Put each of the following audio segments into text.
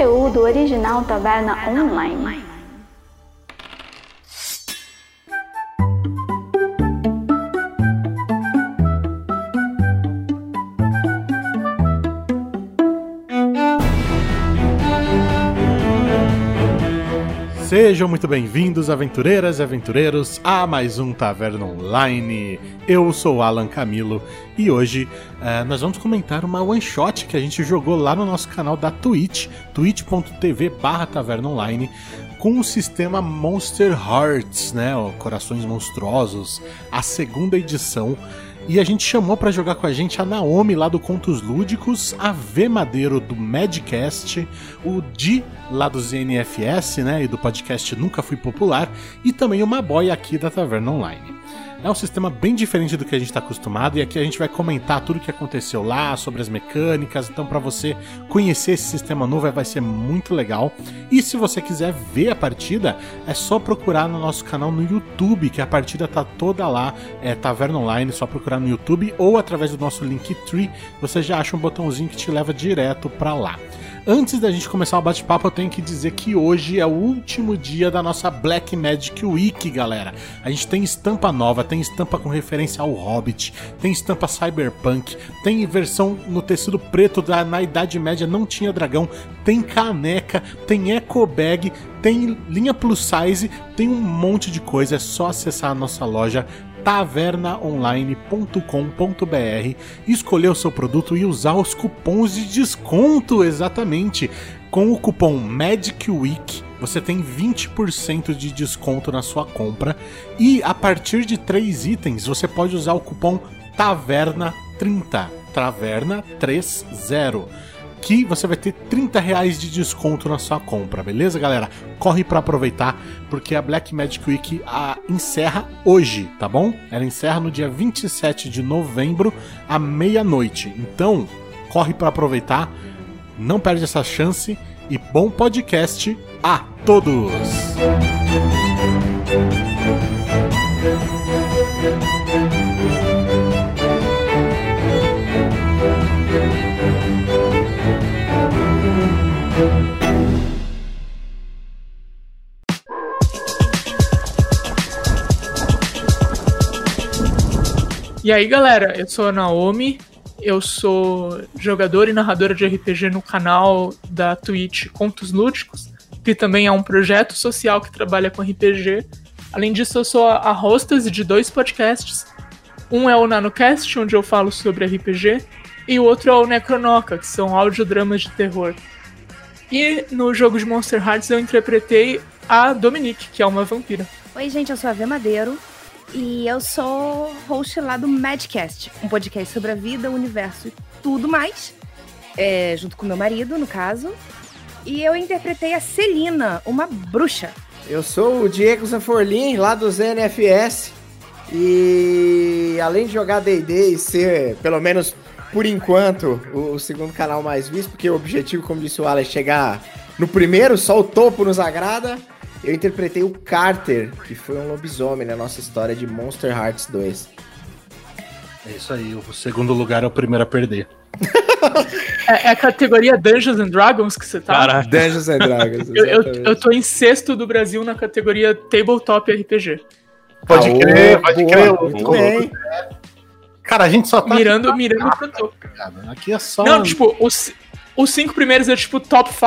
conteúdo original Taverna Online. Sejam muito bem-vindos, aventureiras e aventureiros, a mais um Taverna Online. Eu sou Alan Camilo e hoje uh, nós vamos comentar uma one shot que a gente jogou lá no nosso canal da Twitch, twitch.tv barra com o sistema Monster Hearts, né? Corações Monstruosos, a segunda edição. E a gente chamou para jogar com a gente a Naomi lá do Contos Lúdicos, a V Madeiro do Madcast, o Di lá do ZNFS, né, e do podcast Nunca Fui Popular, e também o Maboy aqui da Taverna Online. É um sistema bem diferente do que a gente está acostumado e aqui a gente vai comentar tudo o que aconteceu lá, sobre as mecânicas. Então, para você conhecer esse sistema novo, vai ser muito legal. E se você quiser ver a partida, é só procurar no nosso canal no YouTube, que a partida tá toda lá, é Taverna Online, só procurar no YouTube ou através do nosso Linktree, você já acha um botãozinho que te leva direto para lá. Antes da gente começar o bate-papo, eu tenho que dizer que hoje é o último dia da nossa Black Magic Week, galera. A gente tem estampa nova, tem estampa com referência ao Hobbit, tem estampa Cyberpunk, tem versão no tecido preto da na Idade Média não tinha dragão, tem caneca, tem eco bag, tem linha plus size, tem um monte de coisa. É só acessar a nossa loja tavernaonline.com.br, escolher o seu produto e usar os cupons de desconto, exatamente. Com o cupom MAGICWEEK você tem 20% de desconto na sua compra. E a partir de 3 itens você pode usar o cupom TAVERNA30, TAVERNA30 que você vai ter 30 reais de desconto na sua compra, beleza, galera? Corre para aproveitar, porque a Black Magic Week a, encerra hoje, tá bom? Ela encerra no dia 27 de novembro, à meia-noite. Então, corre para aproveitar, não perde essa chance e bom podcast a todos! E aí, galera, eu sou a Naomi, eu sou jogadora e narradora de RPG no canal da Twitch Contos Lúdicos, que também é um projeto social que trabalha com RPG. Além disso, eu sou a hostess de dois podcasts. Um é o NanoCast, onde eu falo sobre RPG, e o outro é o Necronoca, que são audiodramas de terror. E no jogo de Monster Hearts eu interpretei a Dominique, que é uma vampira. Oi, gente, eu sou a V Madeiro. E eu sou host lá do Madcast, um podcast sobre a vida, o universo e tudo mais. É, junto com meu marido, no caso. E eu interpretei a Celina, uma bruxa. Eu sou o Diego Zanforlin, lá do ZNFS. E além de jogar DD e ser, pelo menos por enquanto, o, segundo canal mais visto, porque o objetivo, como disse o Alan, é chegar no primeiro, só o topo nos agrada. Eu interpretei o Carter, que foi um lobisomem na nossa história de Monster Hearts 2. É isso aí, o segundo lugar é o primeiro a perder. é, é, a categoria Dungeons and Dragons que você tá? Caraca. Dungeons and Dragons. eu, eu, eu, tô em sexto do Brasil na categoria Tabletop RPG. Pode Aô, crer, pode boa, crer. Muito bem. Cara, a gente só tá. Mirando, mirando pro topo. Aqui é só. Não, tipo, os, os cinco primeiros é tipo top 5.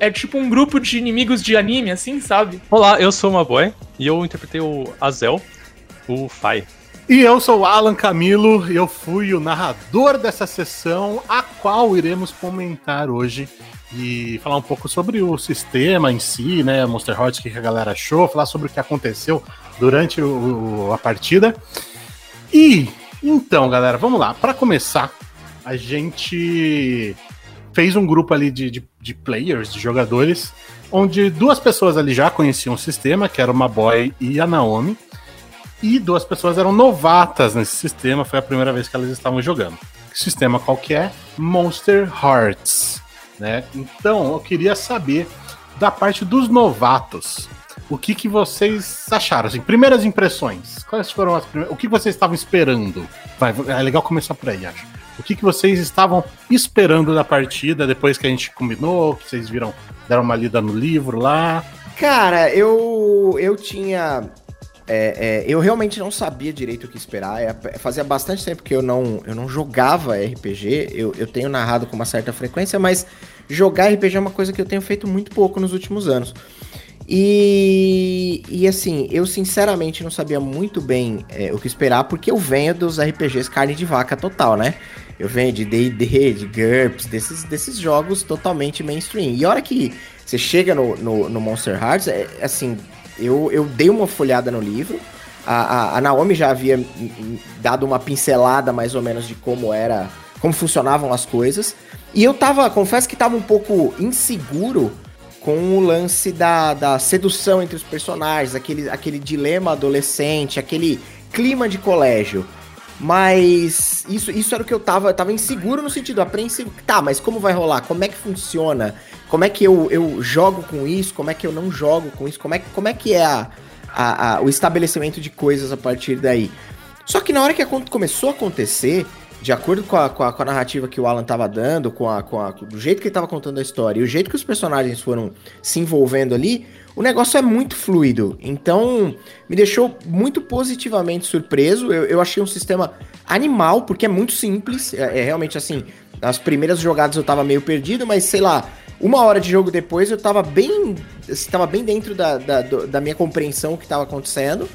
É, é, tipo um grupo de inimigos de anime, assim, sabe? Olá, eu sou uma boy e eu interpretei o Azel, o Fai. E eu sou o Alan Camilo e eu fui o narrador dessa sessão, a qual iremos comentar hoje e falar um pouco sobre o sistema em si, né? Monster Hearts, o que a galera achou, falar sobre o que aconteceu durante o, a partida. E então, galera, vamos lá. Para começar, a gente fez um grupo ali de, de, de, players, de jogadores, onde duas pessoas ali já conheciam o sistema, que era uma boy e a Naomi, e duas pessoas eram novatas nesse sistema, foi a primeira vez que elas estavam jogando. Sistema qual que é? Monster Hearts, né? Então, eu queria saber da parte dos novatos, o que, que vocês acharam? Assim, primeiras impressões. Quais foram as primeiras... O que vocês estavam esperando? Vai, é legal começar por aí, acho. O que, que vocês estavam esperando da partida depois que a gente combinou, que vocês viram, deram uma lida no livro lá. Cara, eu, eu tinha. é, é, eu realmente não sabia direito o que esperar. É, fazia bastante tempo que eu não, eu não jogava RPG. Eu, eu tenho narrado com uma certa frequência, mas jogar RPG é uma coisa que eu tenho feito muito pouco nos últimos anos. E, e assim, eu sinceramente não sabia muito bem é, o que esperar, porque eu venho dos RPGs carne de vaca total, né? Eu venho de D&D, de GURPS, desses, desses jogos totalmente mainstream. E a hora que você chega no, no, no Monster Hearts, é, assim, eu, eu dei uma folhada no livro, a, a, a Naomi já havia dado uma pincelada mais ou menos de como era, como funcionavam as coisas. E eu tava, confesso que tava um pouco inseguro com o lance da, da sedução entre os personagens, aquele, aquele dilema adolescente, aquele clima de colégio. Mas isso, isso era o que eu tava, eu tava inseguro no sentido apreensivo. Tá, mas como vai rolar? Como é que funciona? Como é que eu, eu jogo com isso? Como é que eu não jogo com isso? Como é, como é que é a, a, a o estabelecimento de coisas a partir daí? Só que na hora que começou a acontecer, de acordo com a, com a, com a narrativa que o Alan tava dando, com a, com a, do jeito que ele tava contando a história e o jeito que os personagens foram se envolvendo ali, o negócio é muito fluido. Então, me deixou muito positivamente surpreso. Eu, eu achei um sistema animal, porque é muito simples. É, é, realmente assim, nas primeiras jogadas eu tava meio perdido, mas sei lá, uma hora de jogo depois eu tava bem. Estava bem dentro da, da, da minha compreensão o que estava acontecendo.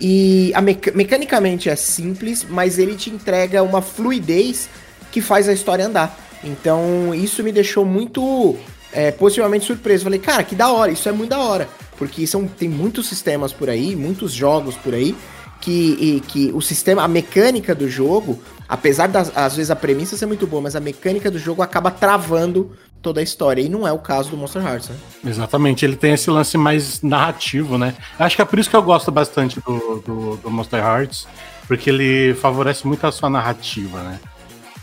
E a meca mecanicamente é simples, mas ele te entrega uma fluidez que faz a história andar. Então isso me deixou muito é, positivamente surpreso. Falei, cara, que da hora, isso é muito da hora. Porque são, tem muitos sistemas por aí, muitos jogos por aí, que, que o sistema, a mecânica do jogo, apesar das às vezes a premissa ser muito boa, mas a mecânica do jogo acaba travando toda a história. E não é o caso do Monster Hearts, né? Exatamente, ele tem esse lance mais narrativo, né? Acho que é por isso que eu gosto bastante do, do, do Monster Hearts, porque ele favorece muito a sua narrativa, né?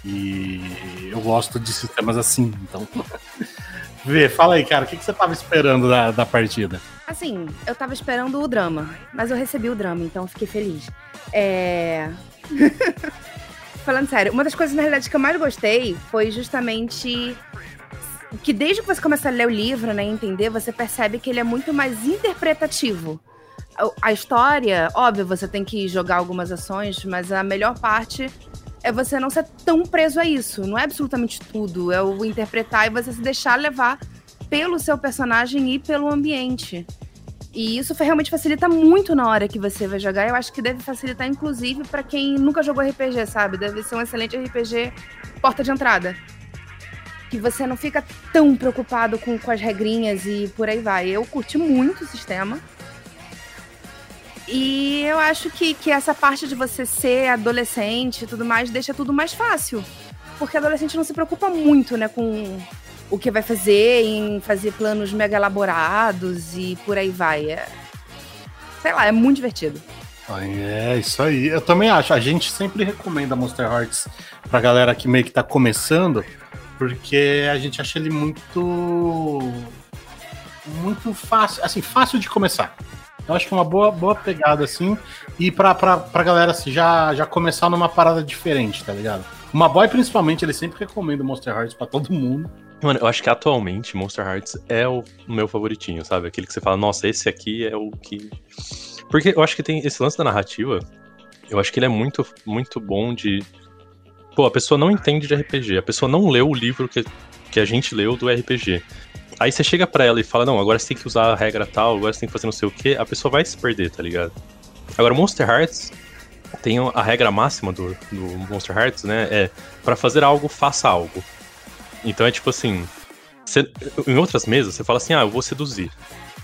E eu gosto de sistemas assim, então. Vê, fala aí, cara, o que, que você tava esperando da, da partida? Assim, eu tava esperando o drama, mas eu recebi o drama, então fiquei feliz. É. Falando sério, uma das coisas, na realidade, que eu mais gostei foi justamente que desde que você começa a ler o livro, né, entender, você percebe que ele é muito mais interpretativo. A história, óbvio, você tem que jogar algumas ações, mas a melhor parte é você não ser tão preso a isso. Não é absolutamente tudo, é o interpretar e você se deixar levar pelo seu personagem e pelo ambiente. E isso realmente facilita muito na hora que você vai jogar. Eu acho que deve facilitar, inclusive, para quem nunca jogou RPG, sabe? Deve ser um excelente RPG porta de entrada que você não fica tão preocupado com, com as regrinhas e por aí vai. Eu curti muito o sistema. E eu acho que, que essa parte de você ser adolescente e tudo mais deixa tudo mais fácil. Porque adolescente não se preocupa muito, né, com o que vai fazer, em fazer planos mega elaborados e por aí vai. É, sei lá, é muito divertido. É, isso aí. Eu também acho. A gente sempre recomenda Monster Hearts pra galera que meio que tá começando, porque a gente acha ele muito. Muito fácil, assim, fácil de começar. Eu acho que é uma boa, boa pegada, assim, e pra, pra, pra galera assim, já, já começar numa parada diferente, tá ligado? Uma boy, principalmente, ele sempre recomenda Monster Hearts pra todo mundo. Mano, eu acho que atualmente Monster Hearts é o meu favoritinho, sabe? Aquele que você fala, nossa, esse aqui é o que. Porque eu acho que tem esse lance da narrativa, eu acho que ele é muito, muito bom de pô, a pessoa não entende de RPG, a pessoa não leu o livro que, que a gente leu do RPG. Aí você chega pra ela e fala, não, agora você tem que usar a regra tal, agora você tem que fazer não sei o que, a pessoa vai se perder, tá ligado? Agora, Monster Hearts tem a regra máxima do, do Monster Hearts, né? É para fazer algo, faça algo. Então é tipo assim. Em outras mesas, você fala assim, ah, eu vou seduzir.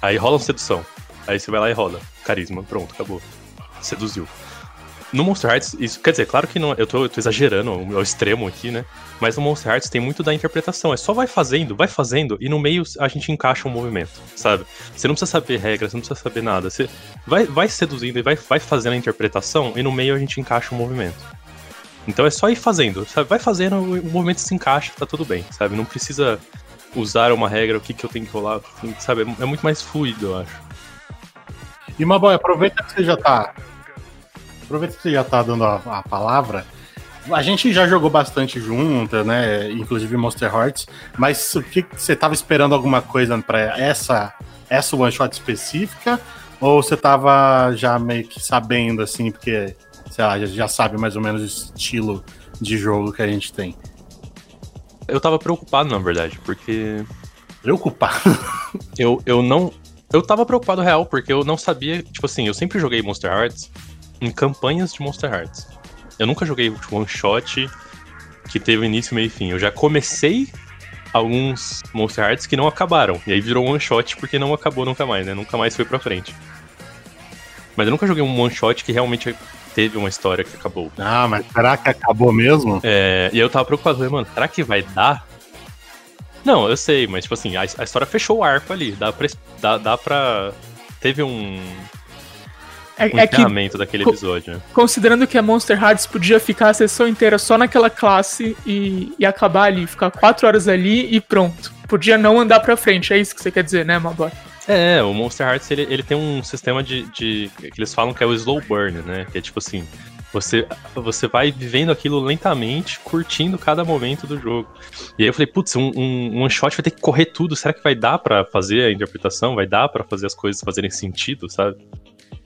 Aí rola uma sedução. Aí você vai lá e rola. Carisma, pronto, acabou. Seduziu. No Monster Hearts, isso quer dizer, claro que não, eu tô, eu tô exagerando ao extremo aqui, né? Mas no Monster Hearts tem muito da interpretação. É só vai fazendo, vai fazendo, e no meio a gente encaixa um movimento, sabe? Você não precisa saber regras, você não precisa saber nada. Você vai, vai seduzindo e vai, vai fazendo a interpretação, e no meio a gente encaixa um movimento. Então é só ir fazendo, sabe? Vai fazendo, o movimento se encaixa, tá tudo bem, sabe? Não precisa usar uma regra, o que, que eu tenho que rolar, sabe? É muito mais fluido, eu acho. E Maboy, aproveita que você já tá Aproveita que você já tá dando a, a palavra. a gente já jogou bastante junto, né? Inclusive Monster Hearts, mas o que você tava esperando alguma coisa para essa essa one shot específica ou você tava já meio que sabendo assim, porque sei lá, já sabe mais ou menos o estilo de jogo que a gente tem? Eu tava preocupado, na verdade, porque preocupado. eu, eu não eu tava preocupado real, porque eu não sabia, tipo assim, eu sempre joguei Monster Hearts em campanhas de Monster Hearts. Eu nunca joguei one shot que teve início, meio e fim. Eu já comecei alguns Monster Hearts que não acabaram. E aí virou one shot porque não acabou nunca mais, né? Nunca mais foi pra frente. Mas eu nunca joguei um one shot que realmente teve uma história que acabou. Ah, mas será que acabou mesmo? É, e eu tava preocupado, falei, mano, será que vai dar não, eu sei, mas tipo assim, a, a história fechou o arco ali. Dá pra. Dá, dá pra teve um. É, um é encerramento daquele episódio. Né? Considerando que a Monster Hearts podia ficar a sessão inteira só naquela classe e, e acabar ali, ficar quatro horas ali e pronto. Podia não andar pra frente, é isso que você quer dizer, né, Mabor? É, o Monster Hearts ele, ele tem um sistema de, de. que eles falam que é o slow burn, né? Que é tipo assim, você, você vai vivendo aquilo lentamente, curtindo cada momento do jogo. E aí eu falei, putz, um, um, um shot vai ter que correr tudo. Será que vai dar para fazer a interpretação? Vai dar para fazer as coisas fazerem sentido, sabe?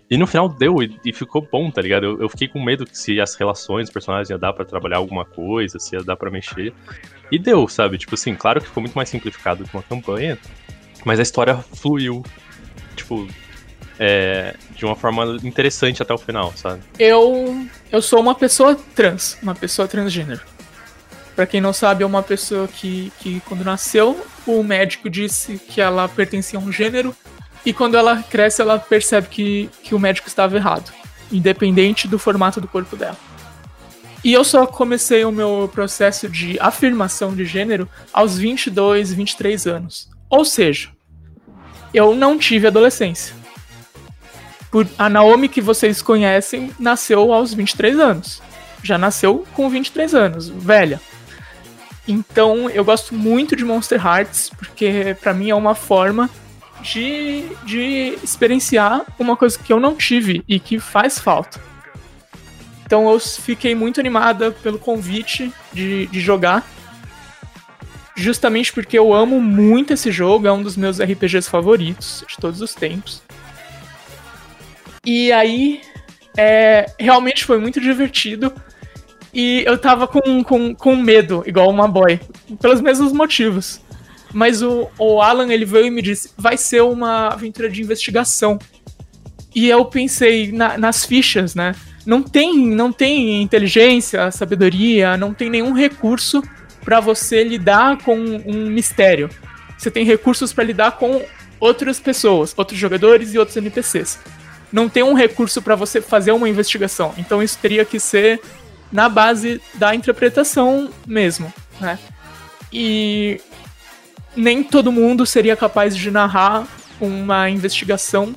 E no final deu e, e ficou bom, tá ligado? Eu, eu, fiquei com medo que se as relações, os personagens ia dar para trabalhar alguma coisa, se ia dar para mexer. E deu, sabe? Tipo assim, claro que ficou muito mais simplificado que uma campanha, mas a história fluiu. Tipo, é, de uma forma interessante até o final, sabe? Eu, eu sou uma pessoa trans, uma pessoa transgênero. Para quem não sabe, é uma pessoa que, que quando nasceu, o médico disse que ela pertencia a um gênero e quando ela cresce, ela percebe que, que o médico estava errado, independente do formato do corpo dela. E eu só comecei o meu processo de afirmação de gênero aos 22, 23 anos. Ou seja, eu não tive adolescência a Naomi que vocês conhecem nasceu aos 23 anos. Já nasceu com 23 anos, velha. Então eu gosto muito de Monster Hearts, porque para mim é uma forma de, de experienciar uma coisa que eu não tive e que faz falta. Então eu fiquei muito animada pelo convite de, de jogar. Justamente porque eu amo muito esse jogo, é um dos meus RPGs favoritos de todos os tempos. E aí, é, realmente foi muito divertido. E eu tava com, com, com medo, igual uma boy, pelos mesmos motivos. Mas o, o Alan, ele veio e me disse, vai ser uma aventura de investigação. E eu pensei na, nas fichas, né? Não tem, não tem inteligência, sabedoria, não tem nenhum recurso para você lidar com um mistério. Você tem recursos para lidar com outras pessoas, outros jogadores e outros NPCs não tem um recurso para você fazer uma investigação. Então isso teria que ser na base da interpretação mesmo, né? E nem todo mundo seria capaz de narrar uma investigação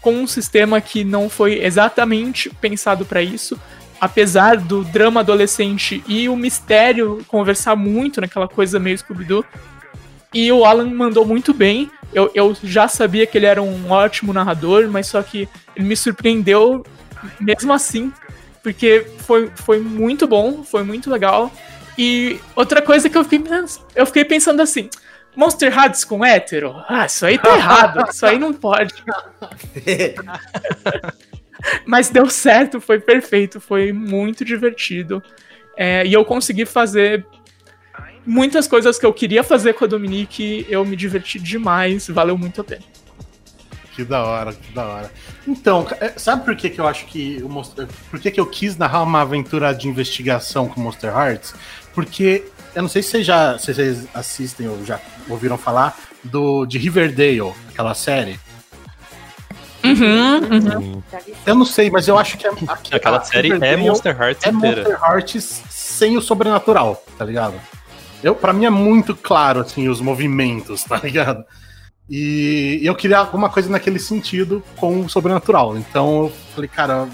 com um sistema que não foi exatamente pensado para isso, apesar do drama adolescente e o mistério conversar muito naquela coisa meio Scooby-Doo. E o Alan mandou muito bem. Eu, eu já sabia que ele era um ótimo narrador, mas só que ele me surpreendeu mesmo assim, porque foi, foi muito bom, foi muito legal. E outra coisa que eu fiquei, eu fiquei pensando assim. Monster Hearts com hétero? Ah, isso aí tá errado. Isso aí não pode. Mas deu certo, foi perfeito, foi muito divertido. É, e eu consegui fazer muitas coisas que eu queria fazer com a Dominique, eu me diverti demais, valeu muito a pena. Que da hora, que da hora. Então, é, sabe por que, que eu acho que. Monster, por que, que eu quis narrar uma aventura de investigação com Monster Hearts? Porque eu não sei se vocês já se vocês assistem ou já ouviram falar do de Riverdale, aquela série. Uhum, uhum. Eu não sei, mas eu acho que é, aquela série é Monster Hearts é inteira. Monster Hearts sem o sobrenatural, tá ligado? Eu, para mim é muito claro, assim, os movimentos, tá ligado? E eu queria alguma coisa naquele sentido com o sobrenatural. Então eu falei, cara,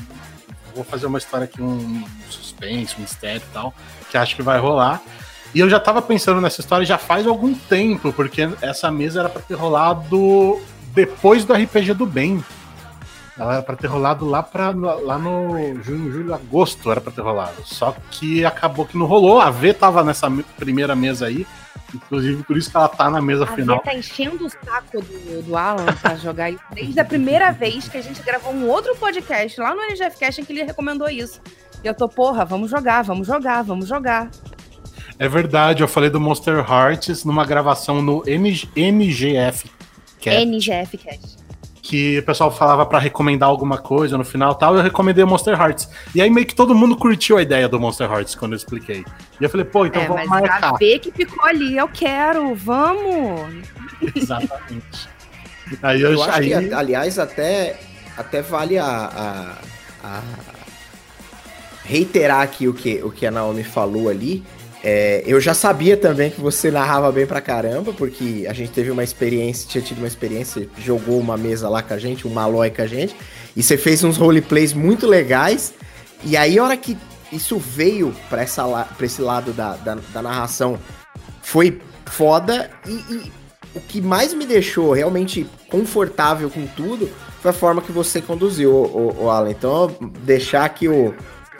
vou fazer uma história aqui, um suspense, um mistério e tal, que acho que vai rolar. E eu já tava pensando nessa história já faz algum tempo, porque essa mesa era para ter rolado depois do RPG do Bem. Ela era pra ter rolado lá, pra, lá no junho, julho, agosto era pra ter rolado. Só que acabou que não rolou. A V tava nessa primeira mesa aí. Inclusive, por isso que ela tá na mesa A final. Vê tá enchendo o saco do, do Alan pra jogar isso desde a primeira vez que a gente gravou um outro podcast lá no NGF Cast em que ele recomendou isso. E eu tô, porra, vamos jogar, vamos jogar, vamos jogar. É verdade, eu falei do Monster Hearts numa gravação no NG NGF. Cast. NGF Cast. que o pessoal falava pra recomendar alguma coisa no final e tal, eu recomendei o Monster Hearts. E aí meio que todo mundo curtiu a ideia do Monster Hearts quando eu expliquei. E eu falei, pô, então é, vamos mas marcar. a V que ficou ali, eu quero, vamos. Exatamente. Aí eu, Eu acho aí, que, aliás, até, até vale a, a- a reiterar aqui o que, o que a Naomi falou ali. É, eu já sabia também que você narrava bem pra caramba, porque a gente teve uma experiência, tinha tido uma experiência, jogou uma mesa lá com a gente, um Malói com a gente, e você fez uns roleplays muito legais. E aí, a hora que isso veio pra, essa, pra esse lado da, da, da narração, foi foda. E, e o que mais me deixou realmente confortável com tudo foi a forma que você conduziu, o, o, o Alan. Então, deixar aqui o,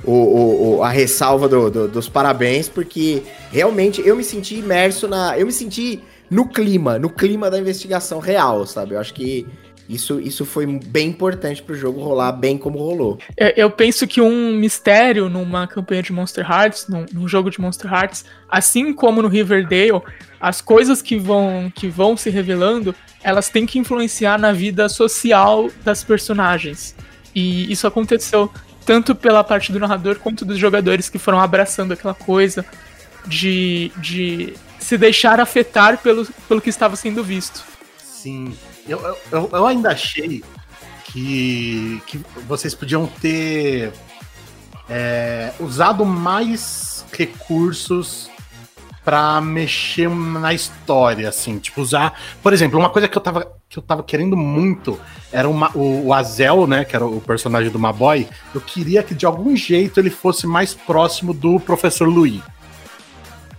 o, o- o- a ressalva do- do- dos parabéns, porque realmente eu me senti imerso na. Eu me senti no clima, no clima da investigação real, sabe? Eu acho que isso, isso foi bem importante pro jogo rolar bem como rolou. É, Eu penso que um mistério numa campanha de Monster Hearts, num, num jogo de Monster Hearts, assim como no Riverdale, as coisas que vão, que vão se revelando, elas têm que influenciar na vida social das personagens. E isso aconteceu tanto pela parte do narrador quanto dos jogadores que foram abraçando aquela coisa de, de se deixar afetar pelo, pelo que estava sendo visto. sim. Eu, eu- eu, ainda achei que, que vocês podiam ter é, usado mais recursos pra mexer na história, assim, tipo, usar. Por exemplo, uma coisa que eu tava, que eu tava querendo muito era uma, o, o Azel, né? Que era o personagem do Maboy. Eu queria que de algum jeito ele fosse mais próximo do professor Louis.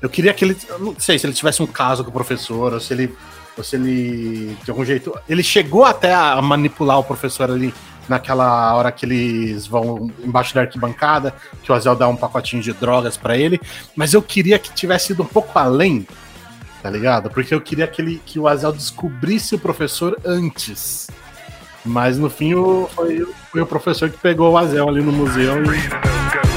Eu queria que ele. Não sei se ele tivesse um caso com o professor, ou se ele. Ou se ele. De algum jeito. Ele chegou até a manipular o professor ali naquela hora que eles vão embaixo da arquibancada, que o Azel dá um pacotinho de drogas pra ele. Mas eu queria que tivesse ido um pouco além, tá ligado? Porque eu queria que, ele, que o Azel descobrisse o professor antes. Mas no fim o, foi, foi o professor que pegou o Azel ali no museu e.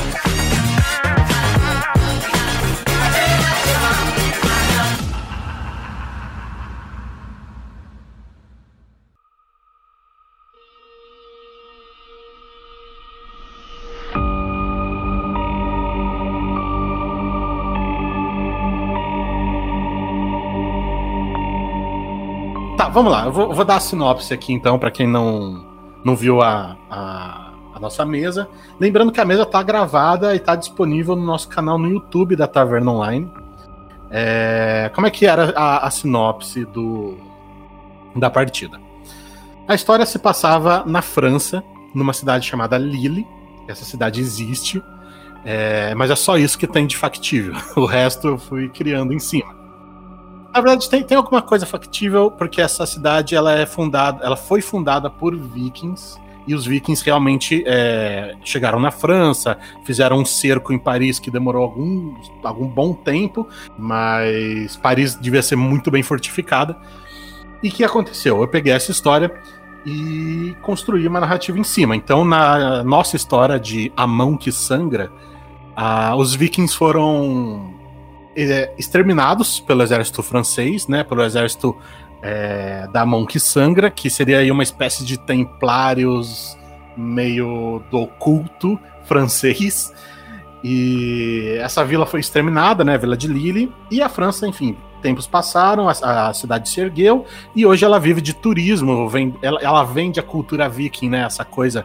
vamos lá. Eu vou, vou dar a sinopse aqui então, pra quem não, não viu a, a, a nossa mesa. Lembrando que a mesa tá gravada e tá disponível no nosso canal no YouTube da Taverna Online. É, como é que era a, a sinopse do, da partida? A história se passava na França, numa cidade chamada Lille. Essa cidade existe, é, mas é só isso que tem de factível. O resto eu fui criando em cima. Na verdade, tem, tem alguma coisa factível, porque essa cidade ela é fundada, ela foi fundada por vikings, e os vikings realmente é, chegaram na França, fizeram um cerco em Paris que demorou algum, algum bom tempo, mas Paris devia ser muito bem fortificada. E o que aconteceu? Eu peguei essa história e construí uma narrativa em cima. Então, na nossa história de A Mão que Sangra, ah, os vikings foram é, exterminados pelo exército francês, né, pelo exército é, da mão que sangra, que seria aí uma espécie de templários meio do oculto francês. E essa vila foi exterminada, né, a vila de Lille, e a França, enfim, tempos passaram, a, a cidade se ergueu e hoje ela vive de turismo, vem, ela, ela vende a cultura viking, né, essa coisa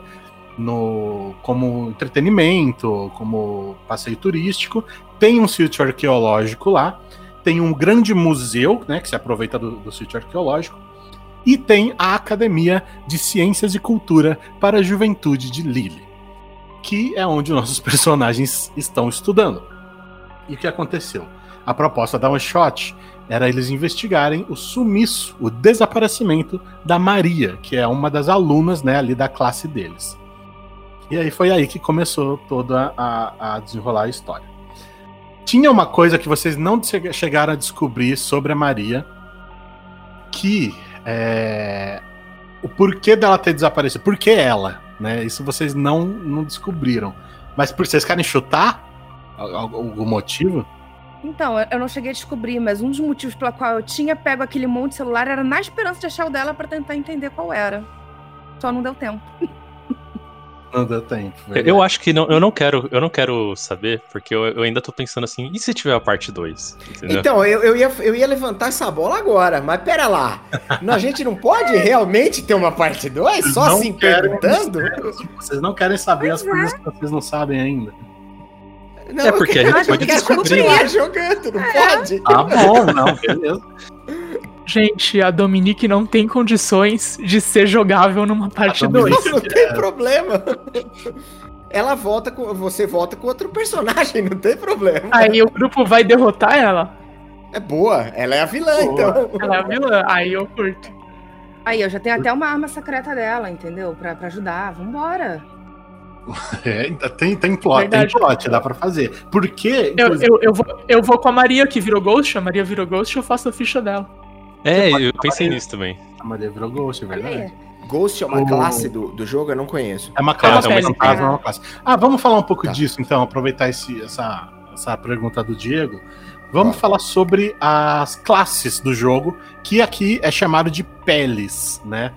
no como entretenimento, como passeio turístico. Tem um sítio arqueológico lá, tem um grande museu, né, que se aproveita do, do sítio arqueológico, e tem a Academia de Ciências e Cultura para a Juventude de Lille, que é onde nossos personagens estão estudando. E o que aconteceu? A proposta da One Shot era eles investigarem o sumiço, o desaparecimento da Maria, que é uma das alunas né, ali da classe deles. E aí foi aí que começou toda a, a desenrolar a história. Tinha uma coisa que vocês não chegaram a descobrir sobre a Maria, que é, o porquê dela ter desaparecido. Por que ela? Né? Isso vocês não, não descobriram. Mas por vocês querem chutar algum motivo? Então, eu não cheguei a descobrir, mas um dos motivos pela qual eu tinha pego aquele monte de celular era na esperança de achar o dela para tentar entender qual era. Só não deu tempo. Não deu tempo. Verdade. Eu acho que não, eu não quero, eu não quero saber, porque eu, eu ainda tô pensando assim, e se tiver a parte 2? Então, eu, eu, ia, eu ia levantar essa bola agora, mas pera lá. a gente não pode realmente ter uma parte 2? Só assim perguntando? Vocês não querem saber as coisas que vocês não sabem ainda. Não, é porque a gente pode descobrir jogando, não é. pode? Ah, bom, não, beleza. Gente, a Dominique não tem condições de ser jogável numa parte 2. Não, não tem problema. Ela volta com. Você volta com outro personagem, não tem problema. Aí o grupo vai derrotar ela? É boa, ela é a vilã, boa. então. Ela é a vilã, aí eu curto. Aí eu já tenho até uma arma secreta dela, entendeu? Pra, pra ajudar. Vambora. É, tem, tem plot, tem plot, dá pra fazer. Porque. Eu, eu, eu, vou, eu vou com a Maria que virou Ghost, a Maria virou Ghost, eu faço a ficha dela. É, eu pensei nisso também. A Maria virou Ghost, é verdade. Ghost é uma o... classe do, do jogo? Eu não conheço. É uma classe, é, é uma, é uma classe. Ah, vamos falar um pouco tá. disso então, aproveitar esse, essa, essa pergunta do Diego. Vamos tá. falar sobre as classes do jogo, que aqui é chamado de peles, né?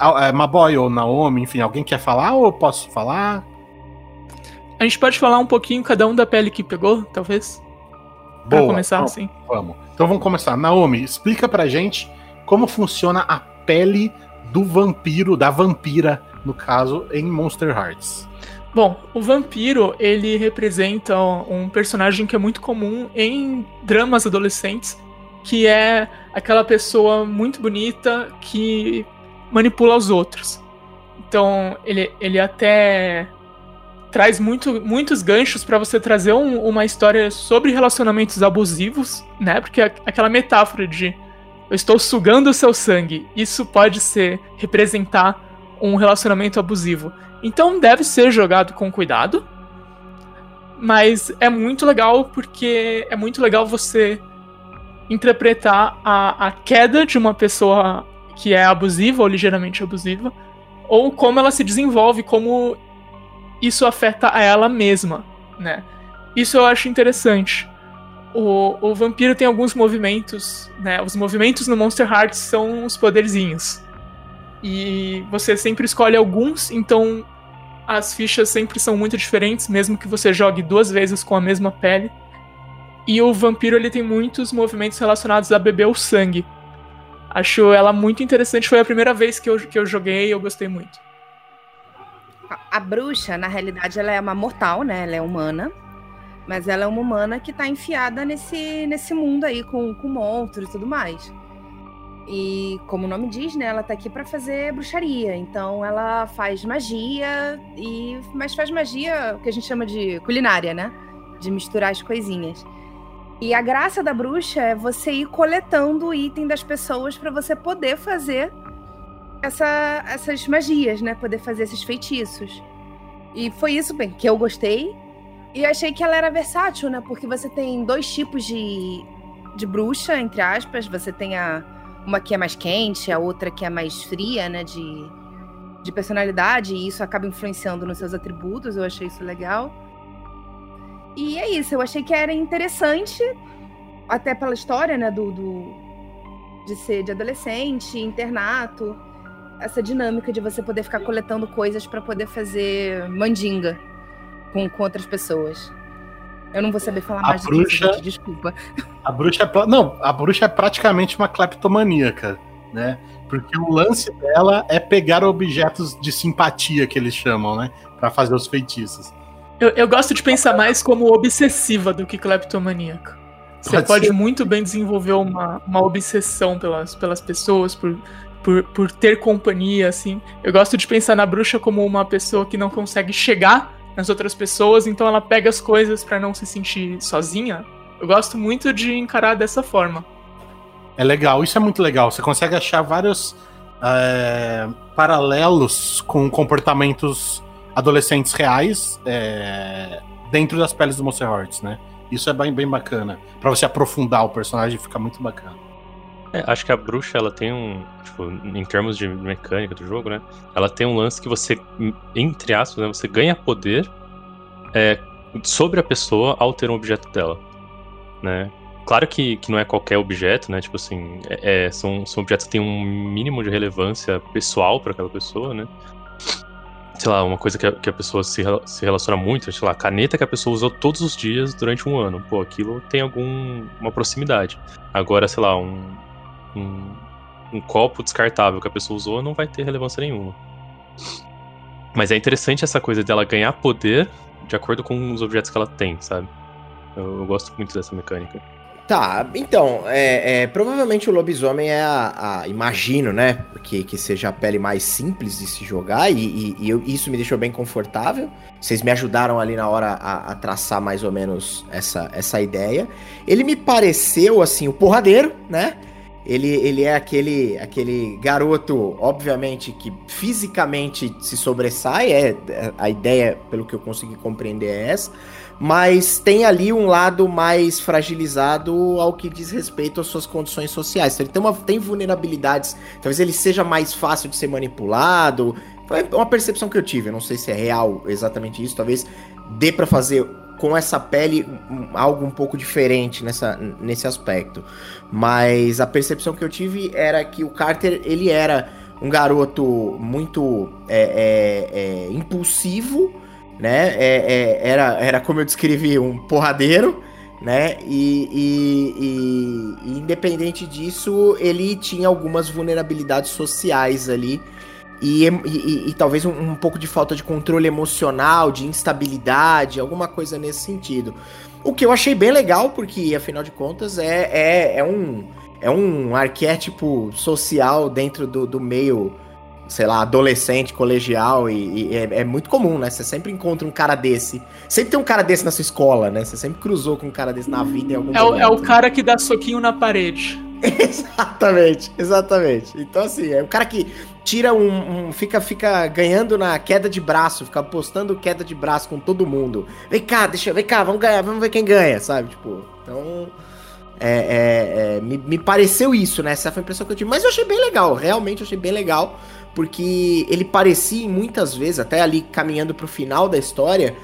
É, Maboy ou Naomi, enfim, alguém quer falar ou eu posso falar? A gente pode falar um pouquinho cada um da pele que pegou, talvez? Boa, pra começar então, assim. Vamos. Então vamos começar. Naomi, explica pra gente como funciona a pele do vampiro, da vampira, no caso, em Monster Hearts. Bom, o vampiro, ele representa um personagem que é muito comum em dramas adolescentes, que é aquela pessoa muito bonita que manipula os outros. Então, ele, ele até traz muito, muitos ganchos para você trazer um, uma história sobre relacionamentos abusivos, né? Porque aquela metáfora de eu estou sugando o seu sangue, isso pode ser representar um relacionamento abusivo. Então deve ser jogado com cuidado. Mas é muito legal porque é muito legal você interpretar a, a queda de uma pessoa que é abusiva ou ligeiramente abusiva, ou como ela se desenvolve, como isso afeta a ela mesma, né? Isso eu acho interessante. O, o vampiro tem alguns movimentos, né? Os movimentos no Monster Hearts são os poderzinhos. E você sempre escolhe alguns, então as fichas sempre são muito diferentes, mesmo que você jogue duas vezes com a mesma pele. E o vampiro ele tem muitos movimentos relacionados a beber o sangue. Acho ela muito interessante, foi a primeira vez que eu, que eu joguei e eu gostei muito. A, bruxa, na realidade, ela é uma mortal, né? Ela é humana. Mas ela é uma humana que tá enfiada nesse, nesse mundo aí com, com monstros e tudo mais. E como o nome diz, né, ela tá aqui para fazer bruxaria. Então ela faz magia e mas faz magia que a gente chama de culinária, né? De misturar as coisinhas. E a graça da bruxa é você ir coletando o item das pessoas para você poder fazer essa, essas magias, né? Poder fazer esses feitiços. E foi isso, bem, que eu gostei. E achei que ela era versátil, né? Porque você tem dois tipos de, de bruxa, entre aspas. Você tem a uma que é mais quente, a outra que é mais fria, né? De, de personalidade. E isso acaba influenciando nos seus atributos. Eu achei isso legal. E é isso, eu achei que era interessante, até pela história, né, do, do de ser de adolescente, internato, essa dinâmica de você poder ficar coletando coisas para poder fazer mandinga com, com outras pessoas. Eu não vou saber falar a mais bruxa, disso, gente, desculpa. A bruxa é, não, a bruxa é praticamente uma cleptomaníaca, né? Porque o lance dela é pegar objetos de simpatia que eles chamam, né, para fazer os feitiços. Eu, eu gosto de pensar mais como obsessiva do que cleptomaníaca. Você pode, pode muito bem desenvolver uma, uma obsessão pelas, pelas pessoas, por, por, por ter companhia, assim. Eu gosto de pensar na bruxa como uma pessoa que não consegue chegar nas outras pessoas, então ela pega as coisas para não se sentir sozinha. Eu gosto muito de encarar dessa forma. É legal, isso é muito legal. Você consegue achar vários é, paralelos com comportamentos adolescentes reais é, dentro das peles do Monster Hearts, né? Isso é bem, bem bacana. Pra você aprofundar o personagem, fica muito bacana. É, acho que a bruxa, ela tem um. Tipo, em termos de mecânica do jogo, né? Ela tem um lance que você, entre aspas, né, você ganha poder é, sobre a pessoa ao ter um objeto dela. Né? Claro que, que não é qualquer objeto, né? Tipo assim, é, é são, são objetos que têm um mínimo de relevância pessoal para aquela pessoa, né? Sei lá, uma coisa que a, que a pessoa se, se relaciona muito, sei lá, a caneta que a pessoa usou todos os dias durante um ano. Pô, aquilo tem alguma proximidade. Agora, sei lá, um, um, um copo descartável que a pessoa usou não vai ter relevância nenhuma. Mas é interessante essa coisa dela ganhar poder de acordo com os objetos que ela tem, sabe? Eu, eu gosto muito dessa mecânica. Tá, então, é, é, provavelmente o lobisomem é a, a, Imagino, né? Que, que seja a pele mais simples de se jogar e, e, e eu, isso me deixou bem confortável. Vocês me ajudaram ali na hora a, a, traçar mais ou menos essa, essa ideia. Ele me pareceu, assim, o porradeiro, né? Ele, ele é aquele, aquele garoto, obviamente, que fisicamente se sobressai. É, a ideia, pelo que eu consegui compreender, é essa mas tem ali um lado mais fragilizado ao que diz respeito às suas condições sociais. Então, ele tem, uma, tem vulnerabilidades, talvez ele seja mais fácil de ser manipulado. Foi uma percepção que eu tive, eu não sei se é real exatamente isso, talvez dê para fazer com essa pele algo um pouco diferente nessa, nesse aspecto. Mas a percepção que eu tive era que o Carter, ele era um garoto muito é, é, é, impulsivo, né? É, é, era, era como eu descrevi, um porradeiro, né? E, e, e, e, independente disso, ele tinha algumas vulnerabilidades sociais ali. E, e, e talvez um, um, pouco de falta de controle emocional, de instabilidade, alguma coisa nesse sentido. O que eu achei bem legal, porque afinal de contas é, é, é um, é um arquétipo social dentro do, do meio sei lá, adolescente, colegial, e, e é, é, muito comum, né? Você sempre encontra um cara desse. Sempre tem um cara desse na sua escola, né? Você sempre cruzou com um cara desse na vida em algum é momento. É o né? cara que dá soquinho na parede. exatamente, exatamente. Então, assim, é o cara que tira um, um, fica fica ganhando na queda de braço, fica postando queda de braço com todo mundo. Vem cá, deixa, vem cá, vamos ganhar, vamos ver quem ganha, sabe? Tipo, então é, é, é, me, me pareceu isso, né? Essa foi a impressão que eu tive. Mas eu achei bem legal, realmente achei bem legal porque ele parecia muitas vezes, até ali caminhando pro final da história,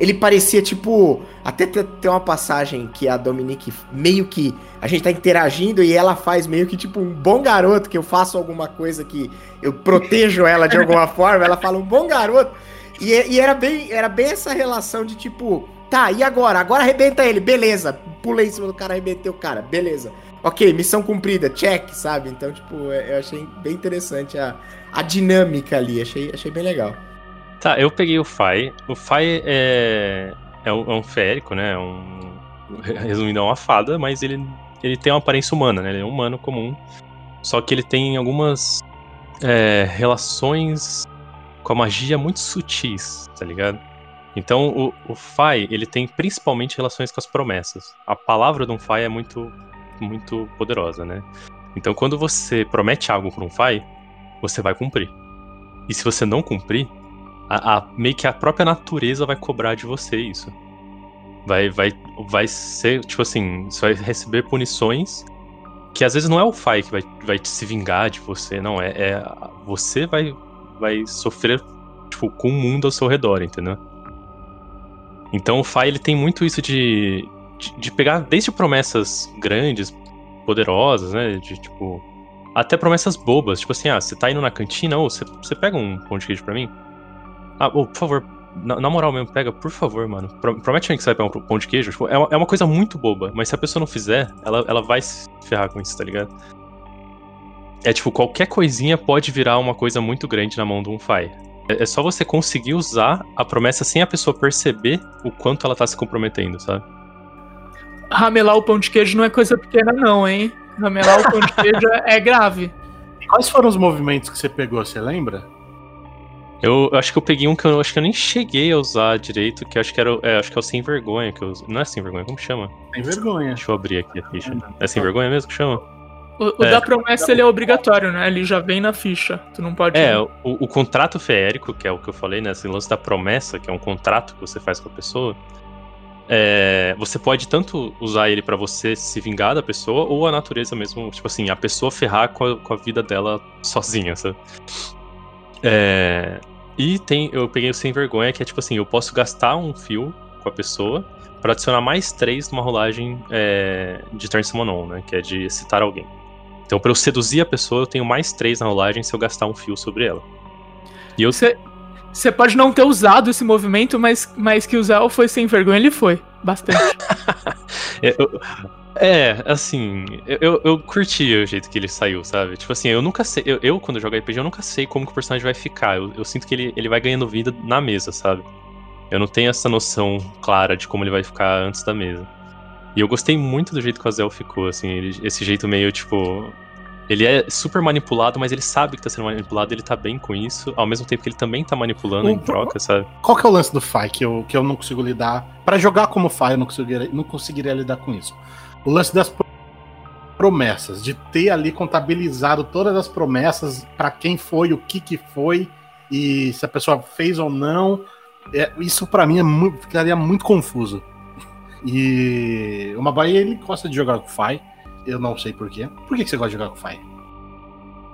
ele parecia tipo. Até tem uma passagem que a Dominique meio que. A gente tá interagindo e ela faz meio que tipo um bom garoto, que eu faço alguma coisa que eu protejo ela de alguma forma. Ela fala um bom garoto. E, e, era, bem, era bem essa relação de tipo. Tá, e agora? Agora arrebenta ele, beleza. Pula em cima do cara, arrebentei o cara, beleza. Ok, missão cumprida, check, sabe? Então, tipo, eu achei bem interessante a, a dinâmica ali. Achei, achei bem legal. Tá, eu peguei o Fai. O Fai é, é, um, é um férico, né? É um, resumindo, é uma fada, mas ele, ele tem uma aparência humana, né? Ele é um humano comum. Só que ele tem algumas é, relações com a magia muito sutis, tá ligado? Então o, o Fai, ele tem principalmente relações com as promessas. A palavra de um Fai é muito, muito poderosa, né? Então quando você promete algo para um Fai, você vai cumprir. E se você não cumprir, a, a, meio que a própria natureza vai cobrar de você isso. Vai, vai, vai ser, tipo assim, você vai receber punições que às vezes não é o Fai que vai, vai se vingar de você, não. É, é você vai, vai sofrer tipo, com o mundo ao seu redor, entendeu? Então o Fai ele tem muito isso de, de, de pegar desde promessas grandes, poderosas, né? De tipo, até promessas bobas, tipo assim, ah, você tá indo na cantina, ou você, você pega um pão de queijo pra mim? Ah, oh, por favor, na, na, moral mesmo, pega, por favor, mano. Promete que você vai pegar um pão de queijo. Tipo, é, uma, é uma coisa muito boba, mas se a pessoa não fizer, ela, ela vai se ferrar com isso, tá ligado? É tipo, qualquer coisinha pode virar uma coisa muito grande na mão de um Fai. É, é só você conseguir usar a promessa sem a pessoa perceber o quanto ela tá se comprometendo, sabe? Ramelar o pão de queijo não é coisa pequena, não, hein? Ramelar o pão de queijo é grave. Quais foram os movimentos que você pegou, você lembra? Eu, eu, acho que eu peguei um que eu acho que eu nem cheguei a usar direito, que eu acho que era é, acho que é o sem vergonha que eu Não é sem vergonha, como chama? Sem vergonha. Deixa eu abrir aqui a ficha. É sem vergonha mesmo que chama? O, o É. da promessa ele é obrigatório, né? Ele já vem na ficha. Tu não pode. É, o, o contrato feérico, que é o que eu falei, né? Esse lance da promessa, que é um contrato que você faz com a pessoa. é, você pode tanto usar ele pra você se vingar da pessoa, ou a natureza mesmo, tipo assim, a pessoa ferrar com a, com a vida dela sozinha, sabe? É, e tem, eu peguei o sem vergonha, que é tipo assim, eu posso gastar um fio com a pessoa pra adicionar mais três numa rolagem é, de turn summon on, né? Que é de citar alguém. Então, pra eu seduzir a pessoa, eu tenho mais três na rolagem se eu gastar um fio sobre ela. E eu. Você, você pode não ter usado esse movimento, mas, mas que Zé foi sem vergonha, ele foi. Bastante. É, eu- é, assim, eu, eu, eu curti o jeito que ele saiu, sabe? Tipo assim, eu nunca sei. Eu, eu, quando jogo RPG, eu nunca sei como que o personagem vai ficar. Eu, eu sinto que ele, ele vai ganhando vida na mesa, sabe? Eu não tenho essa noção clara de como ele vai ficar antes da mesa. E eu gostei muito do jeito que o Azel ficou, assim, ele- esse jeito meio, tipo. Ele é super manipulado, mas ele sabe que tá sendo manipulado, ele tá bem com isso, ao mesmo tempo que ele também tá manipulando O- em troca, sabe? Qual que é o lance do Fai que eu, que eu não consigo lidar? Pra jogar como Fai, eu não conseguiria, não conseguiria lidar com isso. O lance das pro- promessas, de ter ali contabilizado todas as promessas, pra quem foi, o que que foi, e se a pessoa fez ou não. É, isso pra mim é mu- ficaria muito confuso. E o Mabai, ele gosta de jogar com Fai. Eu não sei porquê. Por que, que você gosta de jogar com Fai?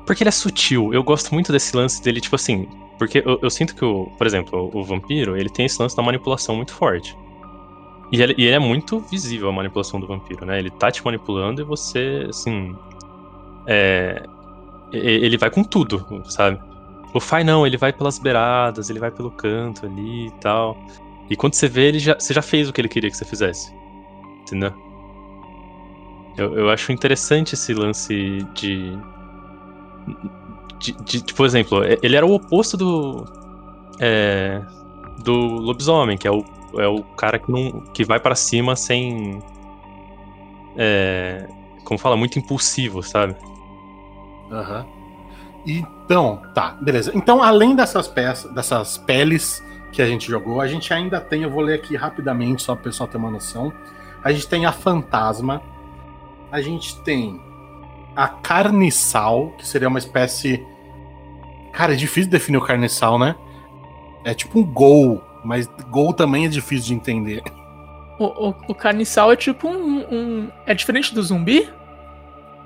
Porque ele é sutil. Eu gosto muito desse lance dele, tipo assim. Porque eu, eu sinto que, o, por exemplo, o, o vampiro, ele tem esse lance da manipulação muito forte. E ele, e ele é muito visível a manipulação do vampiro, né? Ele tá te manipulando e você, assim. É. Ele vai com tudo, sabe? O Fai não, ele vai pelas beiradas, ele vai pelo canto ali e tal. E quando você vê, ele já, você já fez o que ele queria que você fizesse. Entendeu? Eu, eu acho interessante esse lance de, de, de- de- por exemplo, ele era o oposto do. é, do lobisomem, que é o, é o cara que, não, que vai pra cima sem. É, como fala, muito impulsivo, sabe? Aham. Então, tá, beleza. Então, além dessas peças, dessas peles que a gente jogou, a gente ainda tem, eu vou ler aqui rapidamente, só para o pessoal ter uma noção. A gente tem a fantasma, a gente tem a carniçal, que seria uma espécie. Cara, é difícil definir o carniçal, né? É tipo um gol, mas gol também é difícil de entender. o, o, o carniçal é tipo um, um- É diferente do zumbi?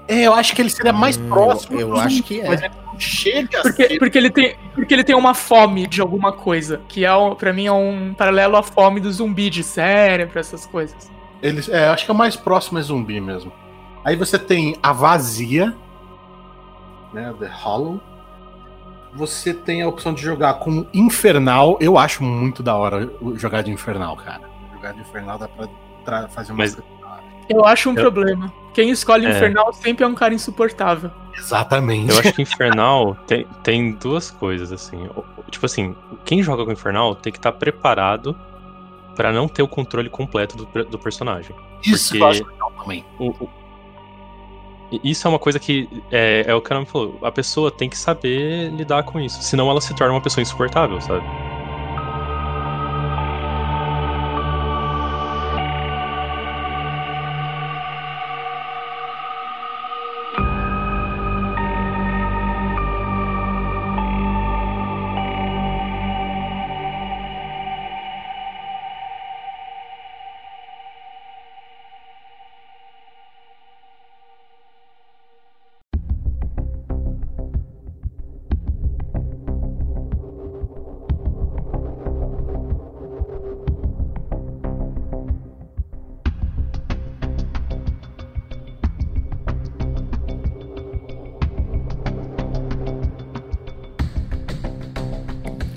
É, eu acho que ele seria mais Hum, próximo. eu- eu do acho zumbi, que é. Mas ele não chega Porque, ser. porque, ele tem, porque ele tem uma fome de alguma coisa. Que é, pra mim é um paralelo à fome do zumbi, de cérebro, essas coisas. Eles, é, acho que é o mais próximo é zumbi mesmo. Aí você tem a vazia, né? The Hollow. Você tem a opção de jogar com infernal. Eu acho muito da hora o- jogar de infernal, cara. Jogar de infernal dá pra fazer uma. Mas- Eu acho um Eu- problema. Quem escolhe É. Infernal sempre é um cara insuportável. Exatamente. Eu acho que Infernal tem, tem duas coisas, assim. Tipo assim, quem joga com Infernal tem que estar preparado pra não ter o controle completo do, do personagem. Isso porque- eu acho legal também. O- o- Isso é uma coisa que é, é o que a falou. A pessoa tem que saber lidar com isso. Senão ela se torna uma pessoa insuportável, sabe?